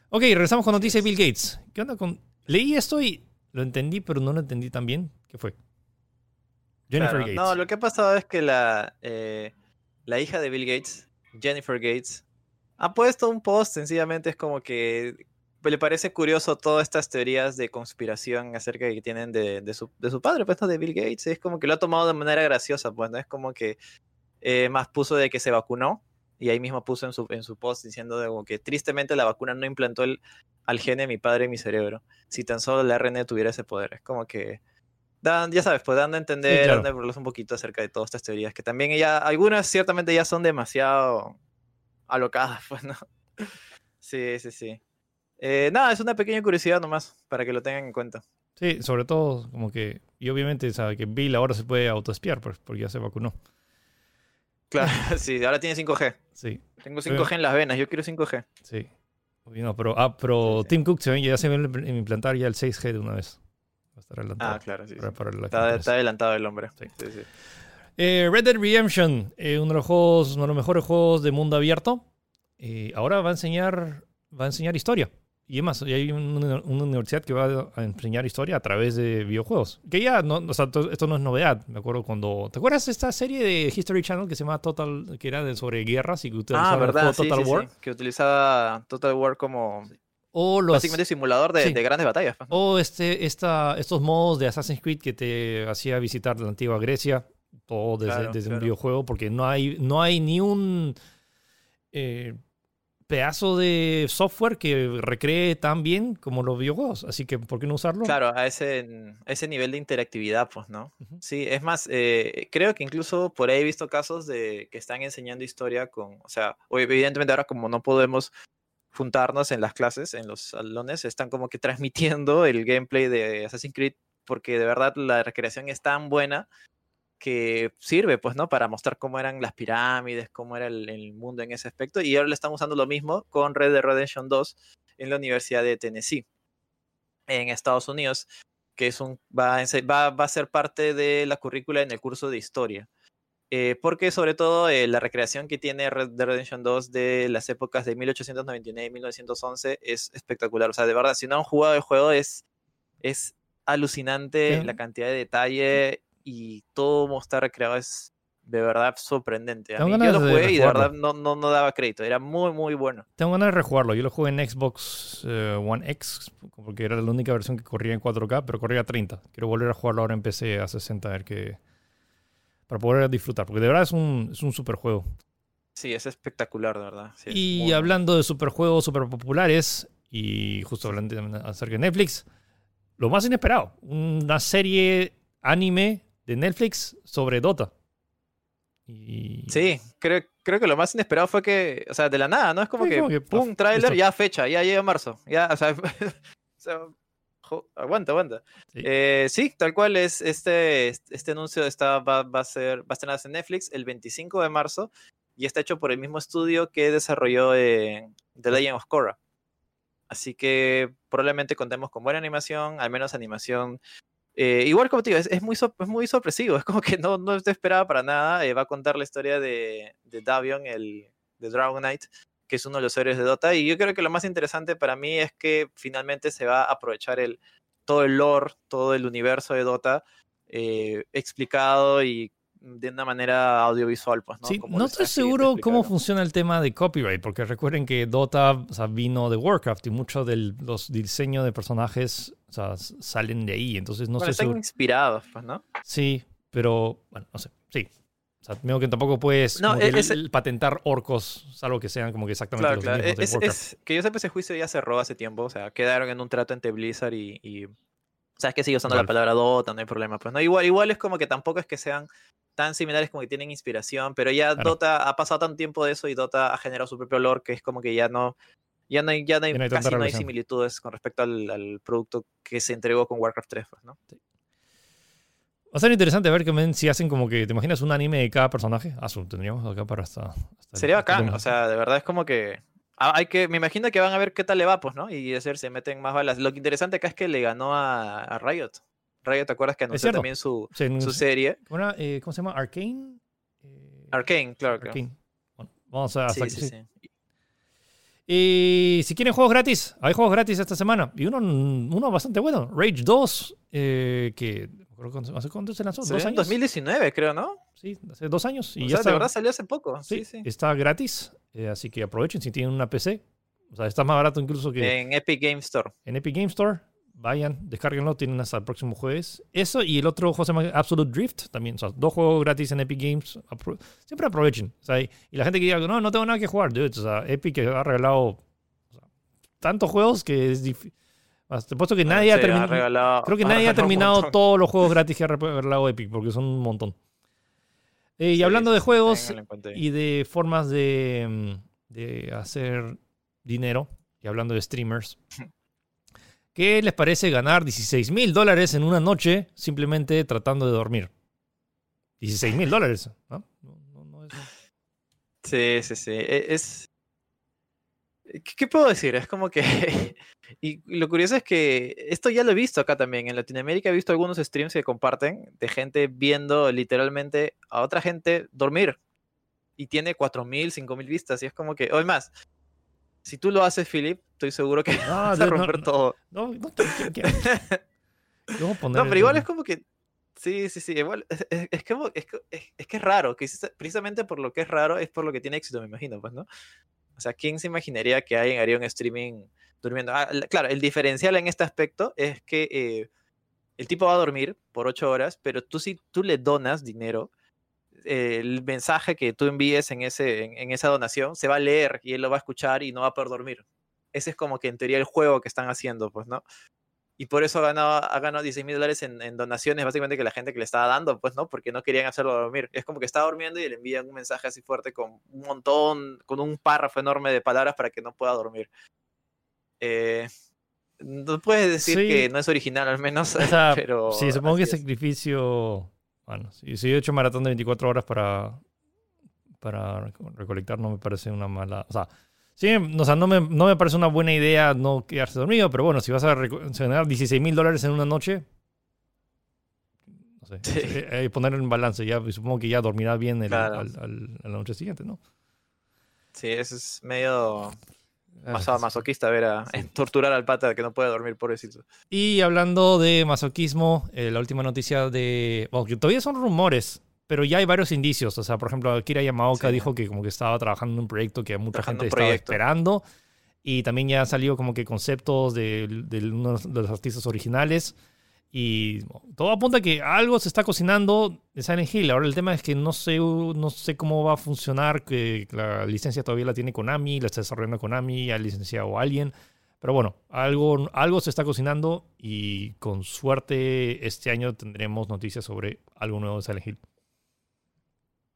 Ok, regresamos con noticias de Bill Gates. ¿Qué onda con...? Leí esto y lo entendí, pero no lo entendí tan bien. ¿Qué fue? Jennifer Gates. No, lo que ha pasado es que la, eh, la hija de Bill Gates, Jennifer Gates, ha puesto un post, sencillamente es como que le parece curioso todas estas teorías de conspiración acerca de que tienen de, de, su, de su padre, pues, de Bill Gates. Es como que lo ha tomado de manera graciosa, pues, ¿no? Es como que eh, más puso de que se vacunó y ahí mismo puso en su, en su post diciendo de que tristemente la vacuna no implantó el, al gene de mi padre en mi cerebro. Si tan solo el ARN tuviera ese poder. Es como que dan, ya sabes, pues dando a entender, dando a un poquito acerca de todas estas teorías, que también ya, algunas ciertamente ya son demasiado alocadas, pues, ¿no? Sí, sí, sí. Eh, nada, es una pequeña curiosidad nomás, para que lo tengan en cuenta. Sí, sobre todo como que, y obviamente sabe que Bill ahora se puede autoespiar pues, porque ya se vacunó. Claro, sí, ahora tiene 5G. Sí. Tengo 5G en las venas, yo quiero 5G. Sí. No, pero, ah, pero Tim Cook se ve, ya se va a implantar ya el 6G de una vez. Ah, claro, sí. está, adelantado el hombre. Eh, Red Dead Redemption, eh, uno de los juegos, uno de los mejores juegos de mundo abierto. Eh, ahora va a enseñar, va a enseñar historia. Y además, hay una, universidad que va a enseñar historia a través de videojuegos. Que ya, no, o sea, esto no es novedad. Me acuerdo cuando. ¿Te acuerdas de esta serie de History Channel que se llama Total, que era de sobre guerras y que utilizaba ah, ¿verdad? Total War? Que utilizaba Total War como o los, Básicamente simulador de, grandes batallas. Pues, o este, esta, estos modos de Assassin's Creed que te hacía visitar la antigua Grecia, todo desde, un videojuego, porque no hay, no hay ni un eh, pedazo de software que recree tan bien como los videojuegos. Así que, ¿por qué no usarlo? Claro, a ese, ese nivel de interactividad, pues, ¿no? Sí, es más, eh, creo que incluso por ahí he visto casos de que están enseñando historia con, o sea, evidentemente ahora como no podemos juntarnos en las clases, en los salones, están como que transmitiendo el gameplay de Assassin's Creed porque de verdad la recreación es tan buena que sirve, pues, ¿no? Para mostrar cómo eran las pirámides, cómo era el, mundo en ese aspecto. Y ahora le estamos usando lo mismo con Red Dead Redemption 2 en la Universidad de Tennessee, en Estados Unidos, que es un, va, va, va a ser parte de la currícula en el curso de historia. Eh, porque sobre todo eh, la recreación que tiene Red Dead Redemption 2 de las épocas de 1899 y 1911 es espectacular. O sea, de verdad, si no han jugado el juego es, es alucinante la cantidad de detalle y todo como está recreado es de verdad sorprendente. yo lo jugué y de verdad no, no, no, daba crédito, era muy muy bueno. Tengo ganas de rejugarlo, yo lo jugué en Xbox eh, One X, porque era la única versión que corría en 4K, pero corría a 30. Quiero volver a jugarlo ahora en PC a 60, a ver qué para poder disfrutar, porque de verdad es un, es un super juego. Sí, es espectacular, de verdad. y hablando de superjuegos super populares, y justo hablando acerca de Netflix, lo más inesperado, una serie anime de Netflix sobre Dota. Y... Sí, creo, creo que lo más inesperado fue que, o sea, de la nada, ¿no? Es como, que, pum, trailer, ya fecha, ya llega marzo. Ya, o sea, aguanta, aguanta. Sí. Eh, sí. tal cual es este, este anuncio está, va, va, a ser, va a estrenarse en Netflix el 25 de marzo y está hecho por el mismo estudio que desarrolló The Legend of Korra. Así que probablemente contemos con buena animación, al menos animación Eh, igual como te digo, es, muy, es muy sorpresivo, es como que no, no te esperaba para nada. Eh, va a contar la historia de, de Davion, el de Dragon Knight, que es uno de los héroes de Dota. Y yo creo que lo más interesante para mí es que finalmente se va a aprovechar el, todo el lore, todo el universo de Dota eh, explicado y de una manera audiovisual, pues, ¿no? Sí, no estoy seguro cómo funciona el tema de copyright, porque recuerden que Dota vino de Warcraft y muchos de los diseños de personajes salen de ahí, entonces no sé están inspirados, pues, ¿no? Sí, pero, bueno, no sé, sí. O sea, que tampoco puedes patentar orcos, salvo que sean como que exactamente los mismos de Warcraft. que yo sepa, ese juicio ya cerró hace tiempo, o sea, quedaron en un trato entre Blizzard y... Sabes que sigue usando la palabra Dota, no hay problema. Pues no, igual, igual es como que tampoco es que sean tan similares como que tienen inspiración, pero ya Dota ha pasado tanto tiempo de eso y Dota ha generado su propio lore que es como que ya no, ya no hay, ya no hay, casi no hay similitudes con respecto al, producto que se entregó con Warcraft 3, pues, ¿no? Va a ser interesante ver que si hacen como que, ¿te imaginas un anime de cada personaje? Ah, tendríamos acá para hasta... Sería bacán, o sea, de verdad es como que... Ah, hay que, me imagino que van a ver qué tal le va, pues, ¿no? Y hacer, se meten más balas. Lo interesante acá es que le ganó a Riot. Rayo, ¿te acuerdas que anunció también su, su serie? Eh, ¿Cómo se llama? ¿Arcane? Eh, Arcane, claro. Arcane. Bueno, vamos a... Sí, sí, sí. Y si quieren juegos gratis, hay juegos gratis esta semana. Y uno, uno bastante bueno. Rage 2, eh, que... ¿Hace cuánto se lanzó? ¿Dos años? 2019, creo, ¿no? Sí, hace dos años. Y ya está, de verdad salió hace poco. Sí, sí. Está gratis, eh, así que aprovechen si tienen una PC. O sea, está más barato incluso que... En Epic Game Store. En Epic Game Store vayan, descárguenlo, tienen hasta el próximo jueves. Eso y el otro juego se llama Absolute Drift, también, o sea, dos juegos gratis en Epic Games. siempre aprovechen. O sea, y la gente que diga, no, no tengo nada que jugar, dude, o sea, Epic ha regalado tantos juegos que es difícil. Te puesto que nadie ha terminado. Creo que nadie ha terminado todos los juegos gratis que ha regalado Epic, porque son un montón. Eh, y hablando de juegos y de formas de, mm, de hacer dinero, y hablando de streamers, ¿Qué les parece ganar 16 mil dólares en una noche simplemente tratando de dormir? 16 mil dólares, ¿no? Sí, sí, sí. E, es. ¿Qué puedo decir? Es como que. y lo curioso es que esto ya lo he visto acá también. En Latinoamérica he visto algunos streams que comparten de gente viendo literalmente a otra gente dormir. Y tiene 4.000, 5.000 vistas. Y es como que. O más, si tú lo haces, Philip, estoy seguro que vas a romper todo. No, no, no, no pero igual es como que. Sí, sí, sí. Igual, es, que, es, es, que es raro. Que precisamente por lo que es raro es por lo que tiene éxito, me imagino, pues, ¿no? O sea, ¿quién se imaginaría que alguien haría un streaming durmiendo? Ah, claro, el diferencial en este aspecto es que eh, el tipo va a dormir por ocho horas, pero tú si tú le donas dinero, el mensaje que tú envíes en, ese, en, esa donación se va a leer y él lo va a escuchar y no va a poder dormir. Ese es como que en teoría el juego que están haciendo, pues, ¿no? Y por eso ha ganado, ha ganado 16 mil dólares en, donaciones, básicamente que la gente que le estaba dando, pues, ¿no? Porque no querían hacerlo dormir. Es como que está durmiendo y le envían un mensaje así fuerte con un montón, con un párrafo enorme de palabras para que no pueda dormir. Eh, no puedes decir que no es original, al menos. pero sí, supongo que sacrificio bueno, si, si he hecho maratón de 24 horas para, para recolectar, no me parece una mala. O sea, sí, o sea no, me, no me parece una buena idea no quedarse dormido, pero bueno, si vas a ganar 16 mil dólares en una noche, no sé, hay que poner en balance. Ya, supongo que ya dormirás bien el, al, la noche siguiente, ¿no? Sí, eso es medio masoquista ver a torturar al pata que no puede dormir, por pobrecito. Y hablando de masoquismo, eh, la última noticia de. Bueno, que todavía son rumores, pero ya hay varios indicios. O sea, por ejemplo, Akira Yamaoka dijo que como que estaba trabajando en un proyecto que mucha gente estaba esperando. Y también ya han salido como que conceptos de, de uno de los artistas originales. Y todo apunta a que algo se está cocinando en Silent Hill. Ahora el tema es que no sé, no sé cómo va a funcionar, que la licencia todavía la tiene Konami, la está desarrollando Konami, ha licenciado a alguien. Pero bueno, algo, algo se está cocinando y con suerte este año tendremos noticias sobre algo nuevo de Silent Hill.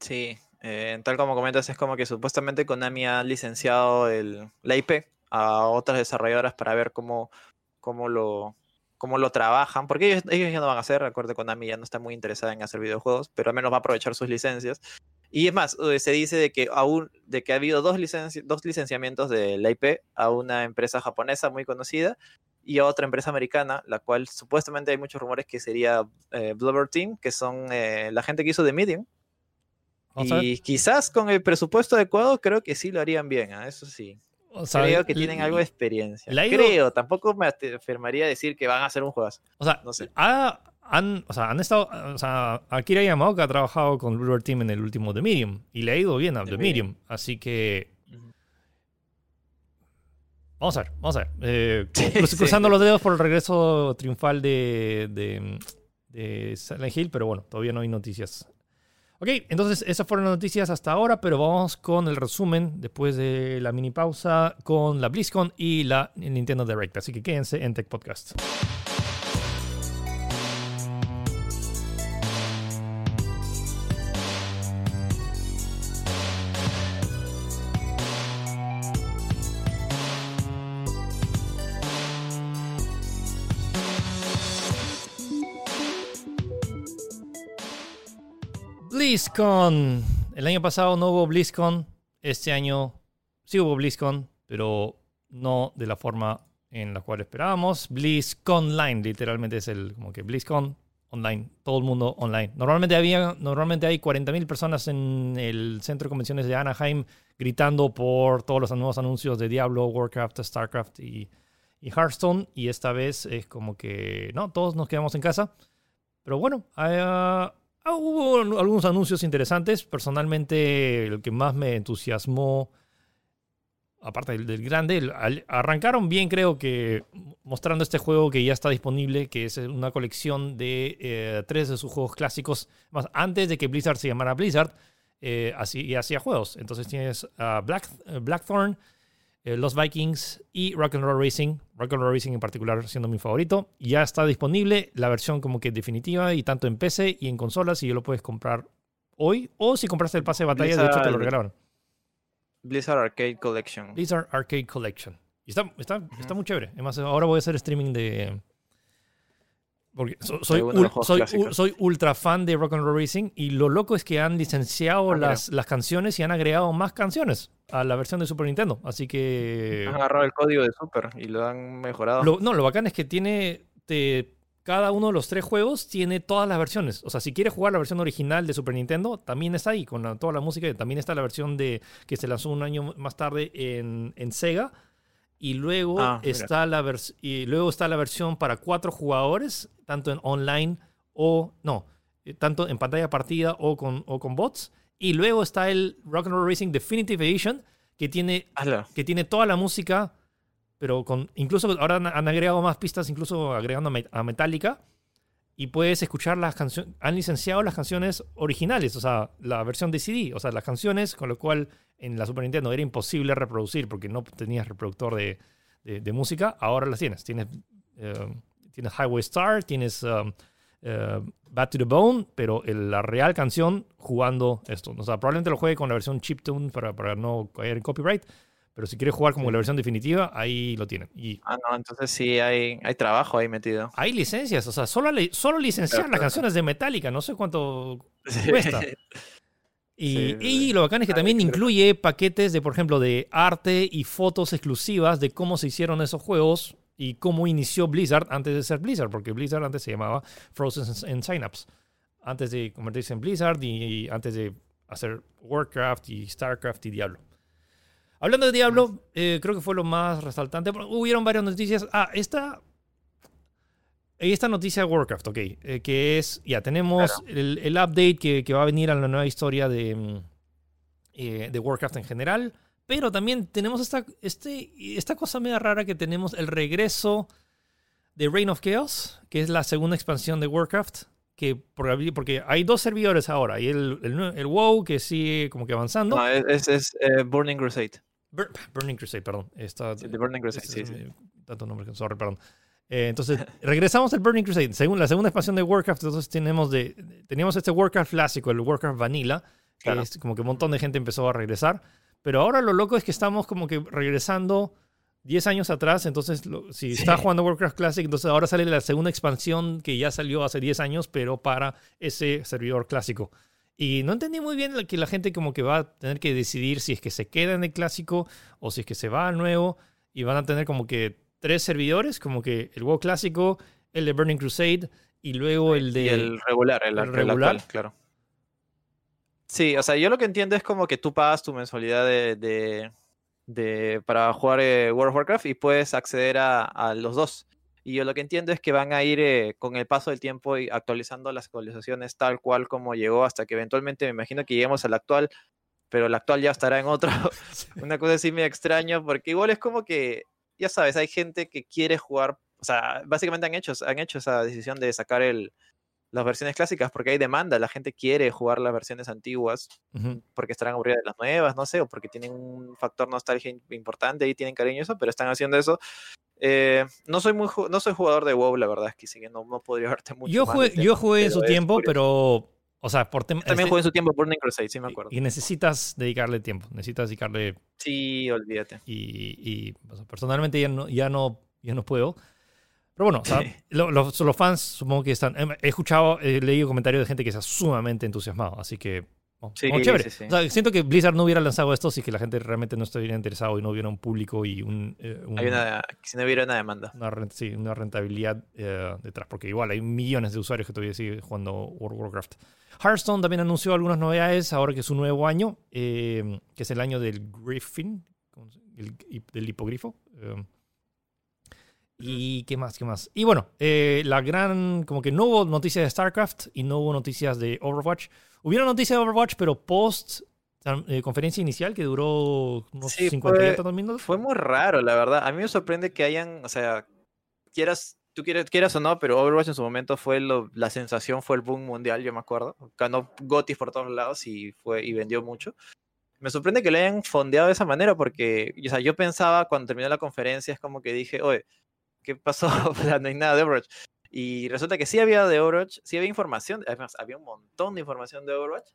Sí, eh, tal como comentas, es como que supuestamente Konami ha licenciado el, la IP a otras desarrolladoras para ver cómo, cómo lo, cómo lo trabajan, porque ellos, ellos ya no van a hacer, recuerdo Konami ya no está muy interesada en hacer videojuegos, pero al menos va a aprovechar sus licencias. Y es más, eh, se dice de que aún de que ha habido dos, dos licenciamientos de la IP a una empresa japonesa muy conocida y otra empresa americana, la cual supuestamente hay muchos rumores que sería eh, Blubber Team, que son eh, la gente que hizo The Medium. Y quizás con el presupuesto adecuado creo que sí lo harían bien, ¿ah? eso sí. creo que tienen algo de experiencia. Creo, tampoco me afirmaría decir que van a hacer un juego. O sea, no sé. han, o sea, han estado, o sea, Akira Yamaoka ha trabajado con Blubber Team en el último The Medium y le ha ido bien a The, Medium. Así que Vamos a ver, vamos a ver. Eh, cruzando los dedos por el regreso triunfal de, de, de Silent Hill, pero bueno, todavía no hay noticias. Ok, entonces esas fueron las noticias hasta ahora, pero vamos con el resumen después de la mini pausa con la BlizzCon y la Nintendo Direct. Así que quédense en Tech Podcast. BlizzCon. El año pasado no hubo BlizzCon. Este año sí hubo BlizzCon, pero no de la forma en la cual esperábamos. BlizzCon Online, literalmente es el como que BlizzCon online, todo el mundo online. Normalmente había normalmente hay 40.000 personas en el centro de convenciones de Anaheim gritando por todos los nuevos anuncios de Diablo, Warcraft, Starcraft y, y Hearthstone y esta vez es como que no, todos nos quedamos en casa. Pero bueno, hay, Ah, hubo algunos anuncios interesantes. Personalmente, lo que más me entusiasmó, aparte del, grande, arrancaron bien, creo que mostrando este juego que ya está disponible, que es una colección de eh, tres de sus juegos clásicos. Más antes de que Blizzard se llamara Blizzard, eh, así, hacía juegos. Entonces tienes Black, Blackthorn, eh, los Vikings y Rock and Roll Racing. Rock and Roll Racing en particular siendo mi favorito. Ya está disponible la versión como que definitiva y tanto en PC y en consolas y yo lo puedes comprar hoy o si compraste el pase de batalla, de hecho te lo regalaron. Blizzard Arcade Collection. Blizzard Arcade Collection. Y está, está, está muy chévere. Además, ahora voy a hacer streaming de, porque soy, soy, ultra fan de Rock and Roll Racing y lo loco es que han licenciado ah, las, las canciones y han agregado más canciones a la versión de Super Nintendo. Así que. Han agarrado el código de Super y lo han mejorado. no, lo bacán es que tiene. cada uno de los tres juegos tiene todas las versiones. O sea, si quieres jugar la versión original de Super Nintendo, también está ahí con toda la música. También está la versión de que se lanzó un año más tarde en, en Sega y luego, ah, está la y luego está la versión para cuatro jugadores, tanto en online o no, eh, tanto en pantalla partida o con, o con bots. Y luego está el Rock and Roll Racing Definitive Edition, que tiene, que tiene toda la música, pero con incluso ahora han, agregado más pistas, incluso agregando a Metallica. Y puedes escuchar las canciones, han licenciado las canciones originales, o sea, la versión de CD, o sea, las canciones, con lo cual en la Super Nintendo era imposible reproducir porque no tenías reproductor de, de, música, ahora las tienes. Tienes, eh, tienes Highway Star, tienes um, uh, Bad to the Bone, pero la real canción jugando esto. O sea, probablemente lo juegue con la versión chiptune para, para no caer en copyright. Pero si quieres jugar como la versión definitiva, ahí lo tienen. Y ah, no, entonces sí hay, hay trabajo ahí metido. Hay licencias, o sea, solo, solo licenciar las canciones de Metallica, no sé cuánto cuesta. Y, lo bacán es que también incluye paquetes de, por ejemplo, de arte y fotos exclusivas de cómo se hicieron esos juegos y cómo inició Blizzard antes de ser Blizzard, porque Blizzard antes se llamaba Frozen en Synapse. Antes de convertirse en Blizzard y, antes de hacer Warcraft y Starcraft y Diablo. Hablando de Diablo, eh, creo que fue lo más resaltante. Hubieron varias noticias. Ah, esta esta noticia de Warcraft, ok, eh, que es, ya tenemos el, update que, va a venir a la nueva historia de, mm, eh, de Warcraft en general, pero también tenemos esta, este, esta cosa media rara que tenemos el regreso de Reign of Chaos, que es la segunda expansión de Warcraft, que porque hay dos servidores ahora, y el, el, WoW que sigue como que avanzando. No, es, es eh, Burning Crusade. Burning Crusade, perdón. Esta, sí, Burning Crusade, sí, sí. Tanto nombre, sorry, perdón. Eh, entonces, regresamos al Burning Crusade. Según la segunda expansión de Warcraft, entonces tenemos de, teníamos este Warcraft clásico, el Warcraft Vanilla, que es como que un montón de gente empezó a regresar. Pero ahora lo loco es que estamos como que regresando 10 años atrás. Entonces, si está jugando Warcraft Classic, entonces ahora sale la segunda expansión que ya salió hace 10 años, pero para ese servidor clásico. Y no entendí muy bien que la gente como que va a tener que decidir si es que se queda en el clásico o si es que se va al nuevo y van a tener como que tres servidores, como que el WoW clásico, el de Burning Crusade y luego el de... el regular, el, regular, claro. Sí, o sea, yo lo que entiendo es como que tú pagas tu mensualidad de, de, para jugar eh, World of Warcraft y puedes acceder a, a, los dos. Y yo lo que entiendo es que van a ir eh, con el paso del tiempo y actualizando las actualizaciones tal cual como llegó hasta que eventualmente me imagino que lleguemos al actual, pero el actual ya estará en otro. Una cosa así me extraño porque igual es como que, ya sabes, hay gente que quiere jugar, o sea, básicamente han hecho, han hecho esa decisión de sacar el, las versiones clásicas porque hay demanda, la gente quiere jugar las versiones antiguas porque estarán aburridas de las nuevas, no sé, o porque tienen un factor nostalgia importante y tienen cariño eso, pero están haciendo eso. Eh, no soy muy no soy jugador de WoW, la verdad es que sí que no, no podría verte mucho. Yo jugué, yo jugué en su tiempo, pero o sea, por También este jugué en su tiempo por Crusade, sí me acuerdo. Y necesitas dedicarle tiempo, necesitas dedicarle. Sí, olvídate. Y, y personalmente ya no, ya no, ya no puedo. Pero bueno, los, los, fans supongo que están. He escuchado, he leído comentarios de gente que está sumamente entusiasmado, así que. Oh, sí, chévere. siento que Blizzard no hubiera lanzado esto si que la gente realmente no estuviera interesado y no hubiera un público y un. Eh, hay una, si no hubiera una demanda. Una, sí, una rentabilidad eh, detrás, porque igual hay millones de usuarios que todavía siguen jugando World of Warcraft. Hearthstone también anunció algunas novedades ahora que es un nuevo año, eh, que es el año del Griffin, del hipogrifo. ¿Y qué más? ¿Qué más? Y bueno, eh, la gran, como que no hubo noticias de StarCraft y no hubo noticias de Overwatch. Hubieron noticias de Overwatch, pero post eh, conferencia inicial que duró unos sí, 50 minutos. Fue muy raro, la verdad. A mí me sorprende que hayan, o sea, quieras, tú quieras, quieras o no, pero Overwatch en su momento fue la sensación, fue el boom mundial, yo me acuerdo. Ganó Gotis por todos lados y, fue, y vendió mucho me sorprende que lo hayan fondeado de esa manera porque, o sea, yo pensaba cuando terminó la conferencia, es como que dije, oye, ¿qué pasó? no hay nada de Overwatch. Y resulta que sí había de Overwatch, sí había información, además había un montón de información de Overwatch,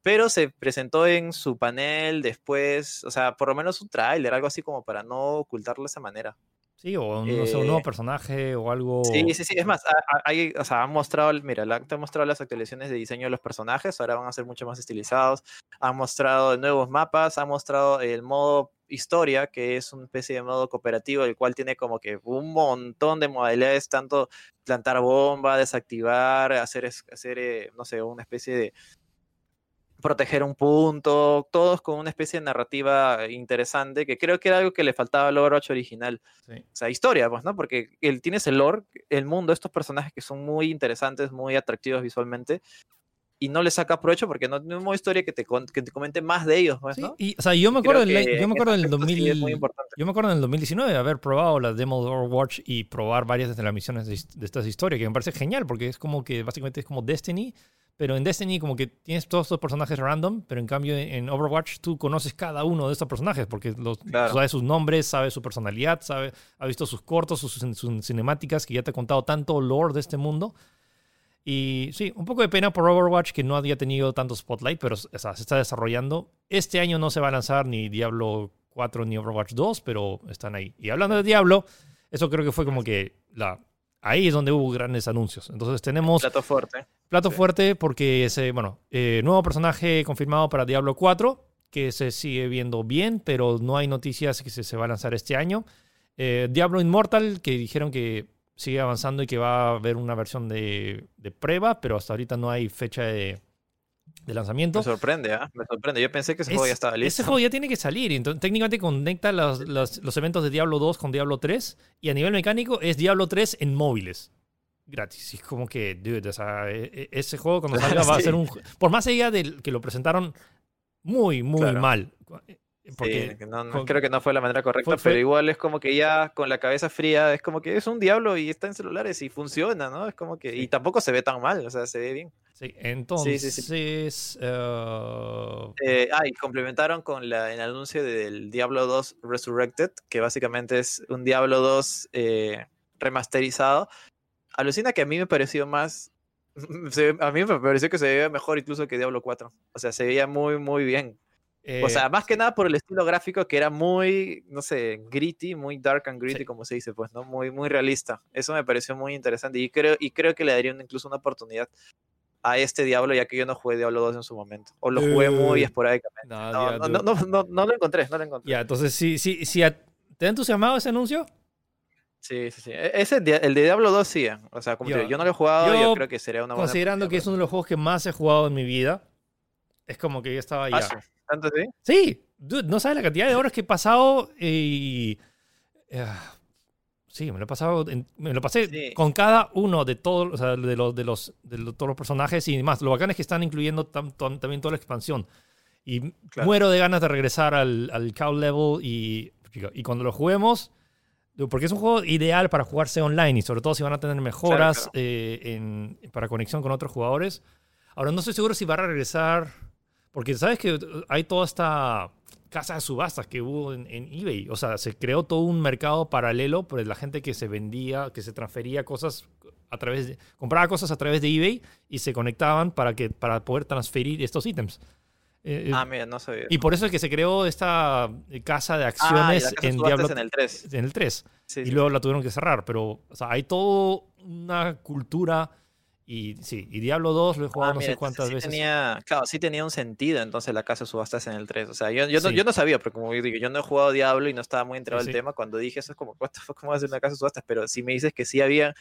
pero se presentó en su panel después, o sea, por lo menos un tráiler, algo así como para no ocultarlo de esa manera. Sí, o no sé, un nuevo eh, personaje o algo. Sí, sí, sí. Es más, hay, o sea, han mostrado, mira, te han mostrado las actualizaciones de diseño de los personajes, ahora van a ser mucho más estilizados. Han mostrado nuevos mapas, han mostrado el modo historia, que es una especie de modo cooperativo, el cual tiene como que un montón de modalidades, tanto plantar bomba, desactivar, hacer, hacer eh, no sé, una especie de proteger un punto, todos con una especie de narrativa interesante, que creo que era algo que le faltaba al Overwatch original. O sea, historia, pues, ¿no? Porque él, tienes el lore, el mundo, estos personajes que son muy interesantes, muy atractivos visualmente, y no le saca provecho porque no tiene una historia que te, que te comente más de ellos, pues, ¿no? y, o sea, yo me acuerdo, del, yo me acuerdo del 2000, yo me acuerdo en el 2019 de haber probado las demos de Overwatch y probar varias de las misiones de, de estas historias, que me parece genial porque es como que básicamente es como Destiny, pero en Destiny como que tienes todos estos personajes random, pero en cambio en Overwatch tú conoces cada uno de estos personajes porque los, sabes sus nombres, sabes su personalidad, sabe, ha visto sus cortos, sus, cinemáticas que ya te ha contado tanto lore de este mundo. Y sí, un poco de pena por Overwatch que no había tenido tanto spotlight, pero se está desarrollando. Este año no se va a lanzar ni Diablo 4 ni Overwatch 2, pero están ahí. Y hablando de Diablo, eso creo que fue como que la ahí es donde hubo grandes anuncios. Entonces tenemos... Plato fuerte. Plato fuerte porque ese, bueno, eh, nuevo personaje confirmado para Diablo 4, que se sigue viendo bien, pero no hay noticias que se, va a lanzar este año. Eh, Diablo Immortal, que dijeron que sigue avanzando y que va a haber una versión de, de prueba, pero hasta ahorita no hay fecha de, de lanzamiento. Me sorprende, ¿eh? me sorprende. Yo pensé que ese juego ya estaba listo. Ese juego ya tiene que salir. Entonces, técnicamente conecta los, los, eventos de Diablo 2 con Diablo 3. Y a nivel mecánico es Diablo 3 en móviles. Gratis. Y es como que, dude, o sea, e, e, ese juego cuando salga va a ser un. Por más allá de que lo presentaron muy, muy mal. Porque, no, creo que no fue la manera correcta, pero igual es como que ya con la cabeza fría, es como que es un diablo y está en celulares y funciona, ¿no? Es como que. Y tampoco se ve tan mal, o sea, se ve bien. Sí, entonces. Uh... Eh, ah, y complementaron con la, el anuncio del Diablo 2 Resurrected, que básicamente es un Diablo 2 eh, remasterizado. Alucina que a mí me pareció más. a mí me pareció que se veía mejor incluso que Diablo 4. O sea, se veía muy, muy bien o sea, eh, más que nada por el estilo gráfico que era muy, no sé, gritty, muy dark and gritty, como se dice, pues, ¿no? Muy, muy realista. Eso me pareció muy interesante y creo, y creo que le daría incluso una oportunidad a este Diablo, ya que yo no jugué Diablo 2 en su momento. O lo jugué muy esporádicamente. No, no, no, no, no, lo encontré, no lo encontré. Ya, entonces, si, si, si ¿te ha entusiasmado ese anuncio? Sí, sí, sí. E, ese, el de Diablo 2 sí. Eh. O sea, como yo, yo no lo he jugado, yo, creo que sería una buena. Considerando que es uno de los juegos que más he jugado en mi vida, es como que yo estaba ya. Ah, ¿Tanto sí? Sí, no sabes la cantidad de horas que he pasado y. Eh, sí, me lo he pasado. me lo pasé con cada uno de todos, o sea, de los, de los, de todos los personajes y demás. Lo bacán es que están incluyendo también toda la expansión. Y muero de ganas de regresar al, al cow level y, y cuando lo juguemos. Porque es un juego ideal para jugarse online y sobre todo si van a tener mejoras eh, en, para conexión con otros jugadores. Ahora no estoy seguro si va a regresar porque sabes que hay toda esta casa de subastas que hubo en, eBay. O sea, se creó todo un mercado paralelo por la gente que se vendía, que se transfería cosas a través de. compraba cosas a través de eBay y se conectaban para, que, para poder transferir estos ítems. Eh, eh, ah, mira, no sabía. Y por eso es que se creó esta casa de ah, acciones en Diablo. En el 3. En el 3. y luego la tuvieron que cerrar. Pero, o sea, hay toda una cultura y sí, y Diablo 2 lo he jugado ah, no sé cuántas veces. Tenía, claro, sí tenía un sentido entonces la casa de subastas en el 3. O sea, yo, yo, no, yo no sabía, pero como digo, yo no he jugado Diablo y no estaba muy enterado del tema. Cuando dije eso es como, ¿cómo va a ser una casa de subastas? Pero si me dices que sí había,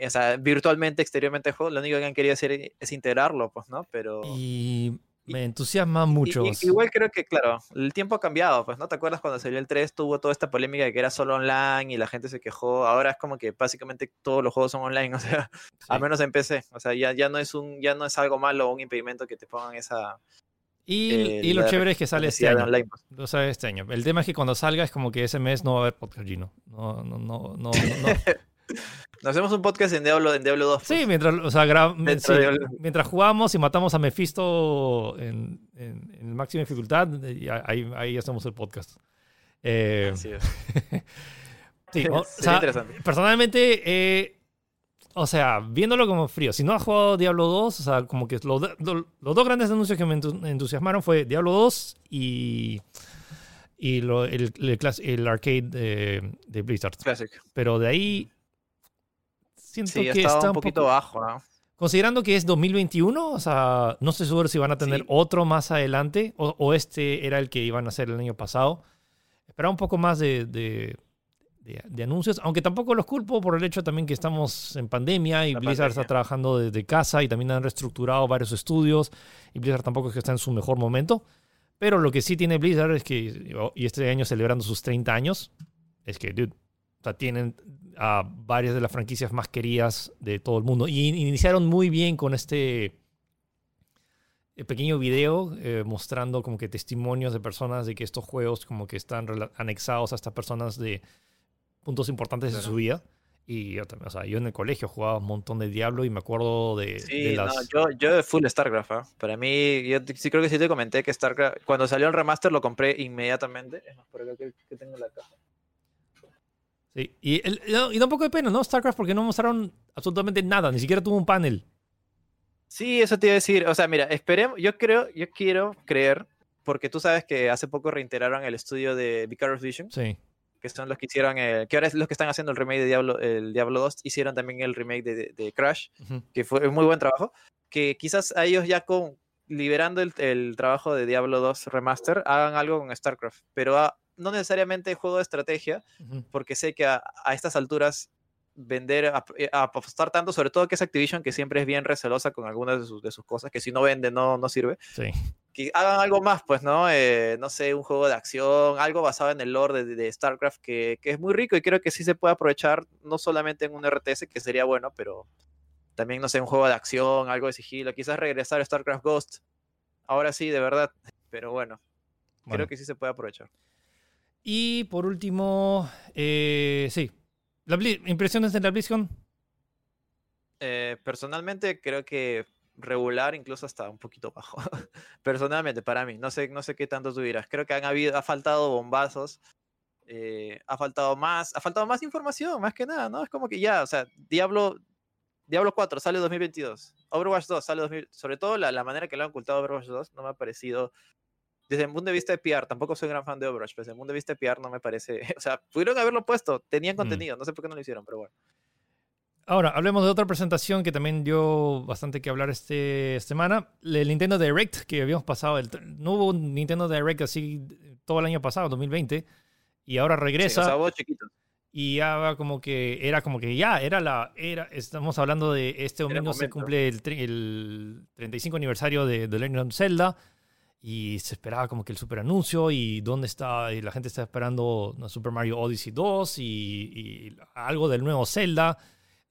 o sea, virtualmente, exteriormente juego, lo único que han querido hacer es integrarlo, pues, ¿no? Pero... Y me entusiasma mucho. igual creo que, claro, el tiempo ha cambiado, pues, ¿no? ¿Te acuerdas cuando salió el 3? Tuvo toda esta polémica de que era solo online y la gente se quejó. Ahora es como que básicamente todos los juegos son online, o sea, al menos en PC. O sea, ya, ya, no es un, ya no es algo malo o un impedimento que te pongan esa. Y, eh, y lo chévere es que sale este año. Online, pues. este año. El tema es que cuando salga es como que ese mes no va a haber podcast Gino. No, no, no, no. no. Nos hacemos un podcast en Diablo, en Diablo 2. Sí, pues. mientras, o sea, mientras jugamos y matamos a Mephisto en, en, máxima dificultad, ahí, ahí hacemos el podcast. Eh, sí, o, sea, personalmente, eh, o sea, viéndolo como frío, si no has jugado Diablo 2, o sea, como que los dos grandes anuncios que me entusiasmaron fue Diablo 2 y, y lo, el, el, arcade de, de Blizzard. Classic. Pero de ahí Siento que está un poquito bajo, ¿no? Considerando que es 2021, o sea, no estoy seguro si van a tener otro más adelante o, este era el que iban a hacer el año pasado. Esperaba un poco más de, de, anuncios, aunque tampoco los culpo por el hecho también que estamos en pandemia y Blizzard está trabajando desde casa y también han reestructurado varios estudios y Blizzard tampoco es que está en su mejor momento. Pero lo que sí tiene Blizzard es que, y este año celebrando sus 30 años, es que, dude, o sea, tienen a varias de las franquicias más queridas de todo el mundo. Y iniciaron muy bien con este eh, pequeño video eh, mostrando como que testimonios de personas de que estos juegos como que están anexados a estas personas de puntos importantes de su vida. Y yo también, o sea, yo en el colegio jugaba un montón de Diablo y me acuerdo de, sí, no, yo, yo de full StarCraft, ¿eh? Para mí, yo sí creo que sí te comenté que StarCraft, cuando salió el remaster lo compré inmediatamente. Es más, por acá que, que tengo la caja. Y, el, y da un poco de pena, ¿no? StarCraft porque no mostraron absolutamente nada, ni siquiera tuvo un panel. Sí, eso te iba a decir. O sea, mira, esperemos, yo creo, yo quiero creer, porque tú sabes que hace poco reiteraron el estudio de Vicarious Vision. Sí. Que son los que hicieron, que ahora es los que están haciendo el remake de Diablo, el Diablo 2, hicieron también el remake de, Crash, que fue un muy buen trabajo. Que quizás a ellos ya con liberando el, el, trabajo de Diablo 2 Remaster, hagan algo con StarCraft. Pero a, no necesariamente juego de estrategia, porque sé que a, estas alturas vender, eh, a, apostar tanto, sobre todo que es Activision, que siempre es bien recelosa con algunas de sus, de sus cosas, que si no vende no, no sirve. Sí. Que hagan algo más, pues, ¿no? Eh, no sé, un juego de acción, algo basado en el lore de, StarCraft, que, que, es muy rico y creo que sí se puede aprovechar, no solamente en un RTS, que sería bueno, pero también, no sé, un juego de acción, algo de sigilo, quizás regresar a StarCraft Ghost. Ahora sí, de verdad, pero bueno. creo que sí se puede aprovechar. Y por último, eh, sí, impresiones de la BlizzCon. Eh, personalmente creo que regular, incluso hasta un poquito bajo. personalmente, para mí, no sé, no sé qué tanto tú dirás. Creo que han habido, ha faltado bombazos, eh, ha faltado más, ha faltado más información, más que nada, ¿no? Es como que ya, o sea, Diablo, Diablo 4 sale 2022, Overwatch 2 sale 2022, sobre todo la, la manera que lo han ocultado Overwatch 2 no me ha parecido desde el punto de vista de PR, tampoco soy gran fan de Overwatch, pero desde el punto de vista de PR no me parece. O sea, pudieron haberlo puesto, tenían mm. contenido, no sé por qué no lo hicieron, pero bueno. Ahora, hablemos de otra presentación que también dio bastante que hablar este semana. El Nintendo Direct que habíamos pasado. El, no hubo un Nintendo Direct así todo el año pasado, 2020. Y ahora regresa. Sí, o sea, chiquito. y ya como que era como que ya era la era estamos hablando de este domingo se cumple el, el 35 aniversario de The Legend of Zelda y se esperaba como que el super anuncio y dónde está y la gente está esperando Super Mario Odyssey 2 y, algo del nuevo Zelda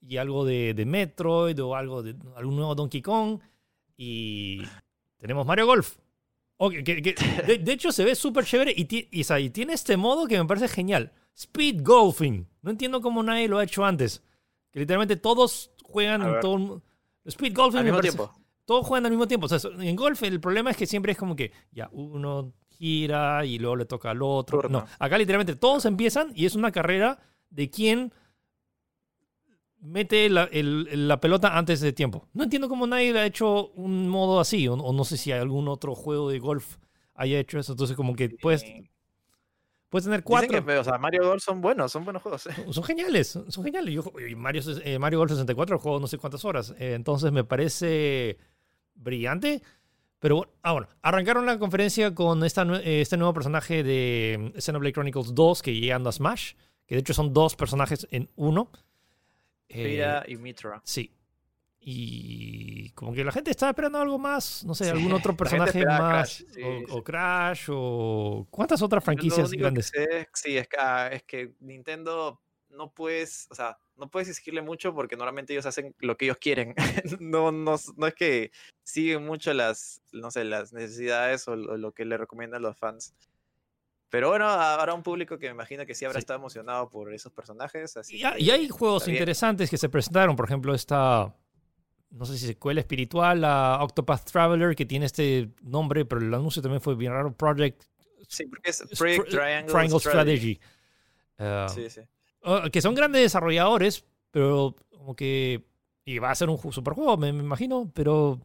y algo de, de, Metroid o algo de algún nuevo Donkey Kong y tenemos Mario Golf de, hecho se ve súper chévere y, y tiene este modo que me parece genial Speed golfing. No entiendo cómo nadie lo ha hecho antes. Que literalmente todos juegan todo. Speed golfing. Al mismo tiempo. Todos juegan al mismo tiempo. O sea, en golf el problema es que siempre es como que ya uno gira y luego le toca al otro. No, acá literalmente todos empiezan y es una carrera de quién mete la, pelota antes de tiempo. No entiendo cómo nadie ha hecho un modo así, o, no sé si hay algún otro juego de golf haya hecho eso. Entonces, como que puedes Puedes tener cuatro. o sea, Mario Golf son buenos, son buenos juegos. Son geniales, son geniales. Yo, Mario, eh, Mario Golf 64 juego no sé cuántas horas. Eh, entonces me parece brillante. Pero bueno, ah, bueno, arrancaron la conferencia con esta, eh, este nuevo personaje de Xenoblade Chronicles 2 que llegando a Smash. Que de hecho son dos personajes en uno. Pira y Mitra. Sí. Y como que la gente estaba esperando algo más, no sé, algún otro personaje más, o, Crash, o cuántas otras franquicias grandes. sí, es que, ah, es que Nintendo no puedes, o sea, no puedes exigirle mucho porque normalmente ellos hacen lo que ellos quieren. no, no, no es que siguen mucho las, no sé, las necesidades o lo, que le recomiendan los fans. Pero bueno, habrá un público que me imagino que sí habrá estado emocionado por esos personajes. Así y, y hay juegos interesantes que se presentaron, por ejemplo, esta no sé si secuela espiritual a Octopath Traveler, que tiene este nombre, pero el anuncio también fue bien raro. Project. Sí, porque es Project Triangle, Strategy. Ah, sí, sí. Ah, que son grandes desarrolladores, pero como que. Y va a ser un super juego, me, imagino, pero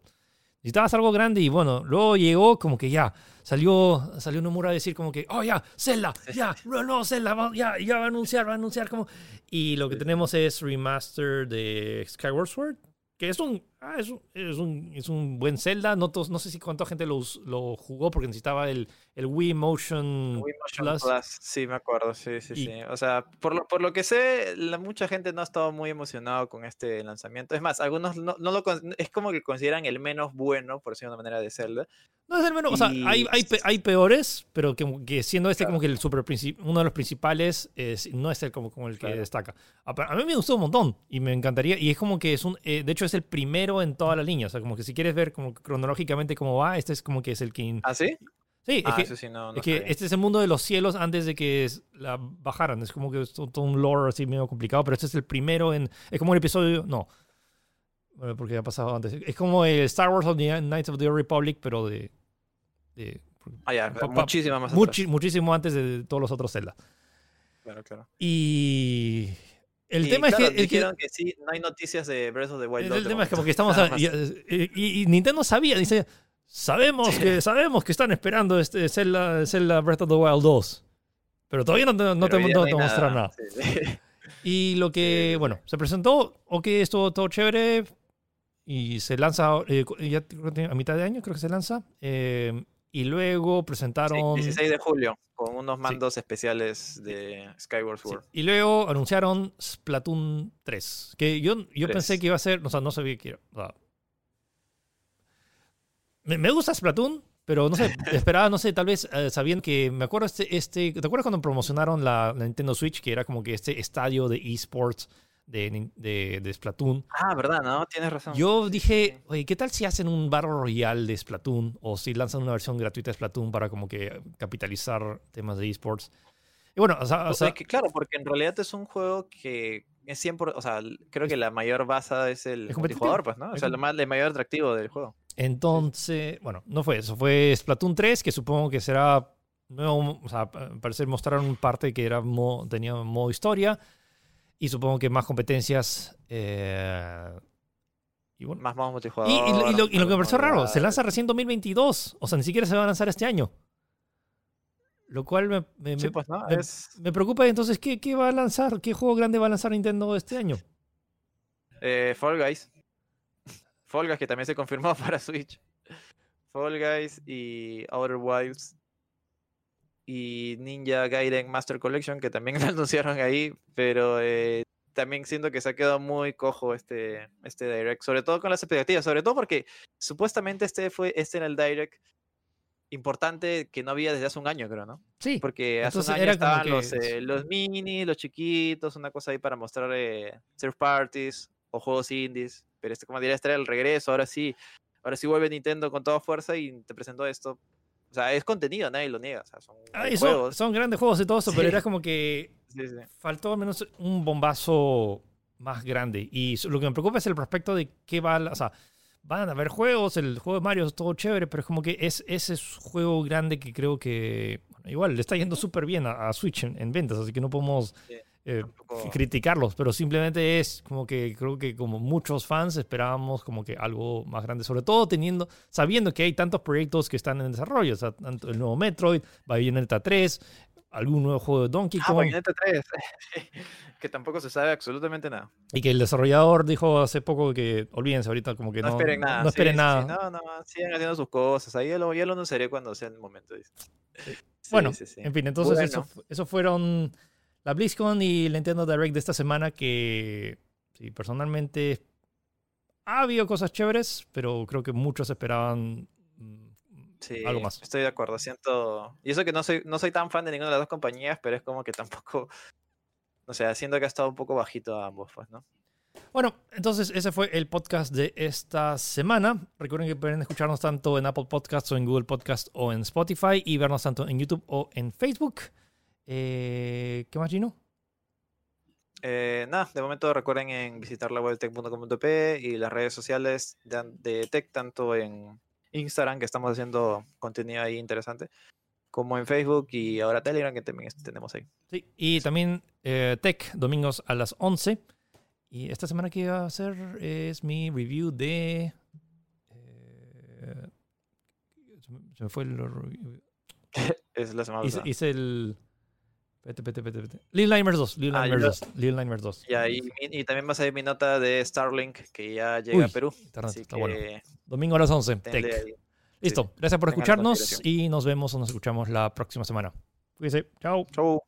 necesitabas algo grande y bueno, luego llegó como que ya, salió, salió Nomura a decir como que, oh ya, Zelda, ya, no, no, Zelda, ya, ya va a anunciar, va a anunciar como... Y lo que tenemos es remaster de Skyward Sword, que es un, ah, es, un, es, un, es un buen Zelda. No, no sé si cuánta gente lo, lo jugó porque necesitaba el, el Wii Motion, Wii Motion Plus. Sí, me acuerdo, sí, sí, sí. O sea, por lo, por lo que sé, la, mucha gente no ha estado muy emocionado con este lanzamiento. Es más, algunos no, no lo es como que consideran el menos bueno, por decirlo de una manera, de Zelda. No es el menos, o sea, hay, hay, hay, peores, pero que, que siendo este como que el super uno de los principales, es, no es el como, como el que destaca. A, mí me gustó un montón y me encantaría, y es como que es un, eh, de hecho es el primero en toda la línea, o sea, como que si quieres ver como cronológicamente cómo va, este es como que es el que... ¿Ah, sí? Sí, es, ah, que, es que, este es el mundo de los cielos antes de que la bajaran. Es como que es todo un lore así medio complicado, pero este es el primero en... Es como el episodio... No, bueno, porque ha pasado antes. Es como el Star Wars of the Knights of the Republic, pero de ah, muchísimo más Muchísimo antes de todos los otros Zelda. Claro, claro. Y el tema es que. Dijeron que, sí, no hay noticias de Breath of the Wild. El, tema es que estamos. y, Nintendo sabía, dice. Sabemos que, sabemos que están esperando este Zelda, Zelda Breath of the Wild 2. Pero todavía no te, no te, nada. nada. Y lo que, bueno, se presentó, ok, estuvo todo chévere. Y se lanza, eh, ya a mitad de año creo que se lanza. Eh, y luego presentaron... 16 de julio, con unos mandos especiales de Skyward Sword. Y luego anunciaron Splatoon 3, que yo, yo pensé que iba a ser, o sea, no sabía que era... me, gusta Splatoon, pero no sé, esperaba, no sé, tal vez eh, sabían que, me acuerdo este, este, ¿te acuerdas cuando promocionaron la, la, Nintendo Switch, que era como que este estadio de esports de, de, Splatoon. Ah, ¿verdad? No, tienes razón. Yo dije, oye, ¿qué tal si hacen un Battle Royale de Splatoon? O si lanzan una versión gratuita de Splatoon para como que capitalizar temas de esports. Y bueno, o sea, claro, porque en realidad es un juego que es 100%, o sea, creo que la mayor base es el multijugador, pues, ¿no? O sea, lo más, el mayor atractivo del juego. Entonces, bueno, no fue eso, fue Splatoon 3, que supongo que será nuevo, o sea, parece mostraron parte que era tenía modo historia y supongo que más competencias. Eh, y bueno. Más modos multijugador. Y, lo, que me pareció raro, se lanza recién 2022. O sea, ni siquiera se va a lanzar este año. Lo cual me, me, pues, me, preocupa. Entonces, ¿qué, ¿qué, va a lanzar? ¿Qué juego grande va a lanzar Nintendo este año? Eh, Fall Guys. Fall Guys, que también se confirmó para Switch. Fall Guys y Outer Wilds y Ninja Gaiden Master Collection, que también lo anunciaron ahí, pero eh, también siento que se ha quedado muy cojo este, este Direct, sobre todo con las expectativas, sobre todo porque supuestamente este fue este en el Direct importante que no había desde hace un año, creo, ¿no? Sí. Porque hace un año estaban los, eh, los mini, los chiquitos, una cosa ahí para mostrar eh, surf parties o juegos indies. Pero este, como diría, este era el regreso, ahora sí. Ahora sí vuelve Nintendo con toda fuerza y te presentó esto. O sea, es contenido, nadie lo niega. O sea, son, ah. Son, grandes juegos y todo eso, pero era como que faltó al menos un bombazo más grande. Y lo que me preocupa es el prospecto de qué va, o sea, van a haber juegos, el juego de Mario es todo chévere, pero es como que es ese juego grande que creo que igual le está yendo súper bien a, Switch en, ventas, así que no podemos eh, criticarlos, pero simplemente es como que creo que como muchos fans esperábamos como que algo más grande, sobre todo teniendo, sabiendo que hay tantos proyectos que están en desarrollo, o sea, tanto el nuevo Metroid, Bayonetta 3, algún nuevo juego de Donkey ah, Kong. Ah, Bayonetta 3, que tampoco se sabe absolutamente nada. Y que el desarrollador dijo hace poco que olvídense ahorita como que no, no esperen nada. No esperen nada. no, no, sigan haciendo sus cosas. Ahí ya lo, ya lo anunciaré cuando sea el momento. bueno, en fin, entonces eso, eso, fueron la BlizzCon y el Nintendo Direct de esta semana que sí, personalmente ha habido cosas chéveres, pero creo que muchos esperaban Sí, algo más. Estoy de acuerdo, siento... Y eso que no soy, no soy tan fan de ninguna de las dos compañías, pero es como que tampoco... No sé, siento que ha estado un poco bajito a ambos, pues, ¿no? Bueno, entonces ese fue el podcast de esta semana. Recuerden que pueden escucharnos tanto en Apple Podcasts o en Google Podcasts o en Spotify y vernos tanto en YouTube o en Facebook. Eh, ¿Qué más, Gino? Eh, nada, de momento recuerden en visitar la web tech.com.p y las redes sociales de, de Tech, tanto en Instagram, que estamos haciendo contenido ahí interesante, como en Facebook y ahora Telegram, que también tenemos ahí. Sí, y también eh, Tech, domingos a las 11. Y esta semana que iba a hacer es mi review de... Eh, se me fue el... es la semana hice, hice el... Vete. Lil Nightmares 2. Lil ah, Nightmares 2. Lil Nightmares 2. Ya, y, y, también vas a ver mi nota de Starlink que ya llega a Perú. Así está bueno. Domingo a las 11. Tech. Listo. Gracias por escucharnos y nos vemos o nos escuchamos la próxima semana. Cuídense. Chao. Chao.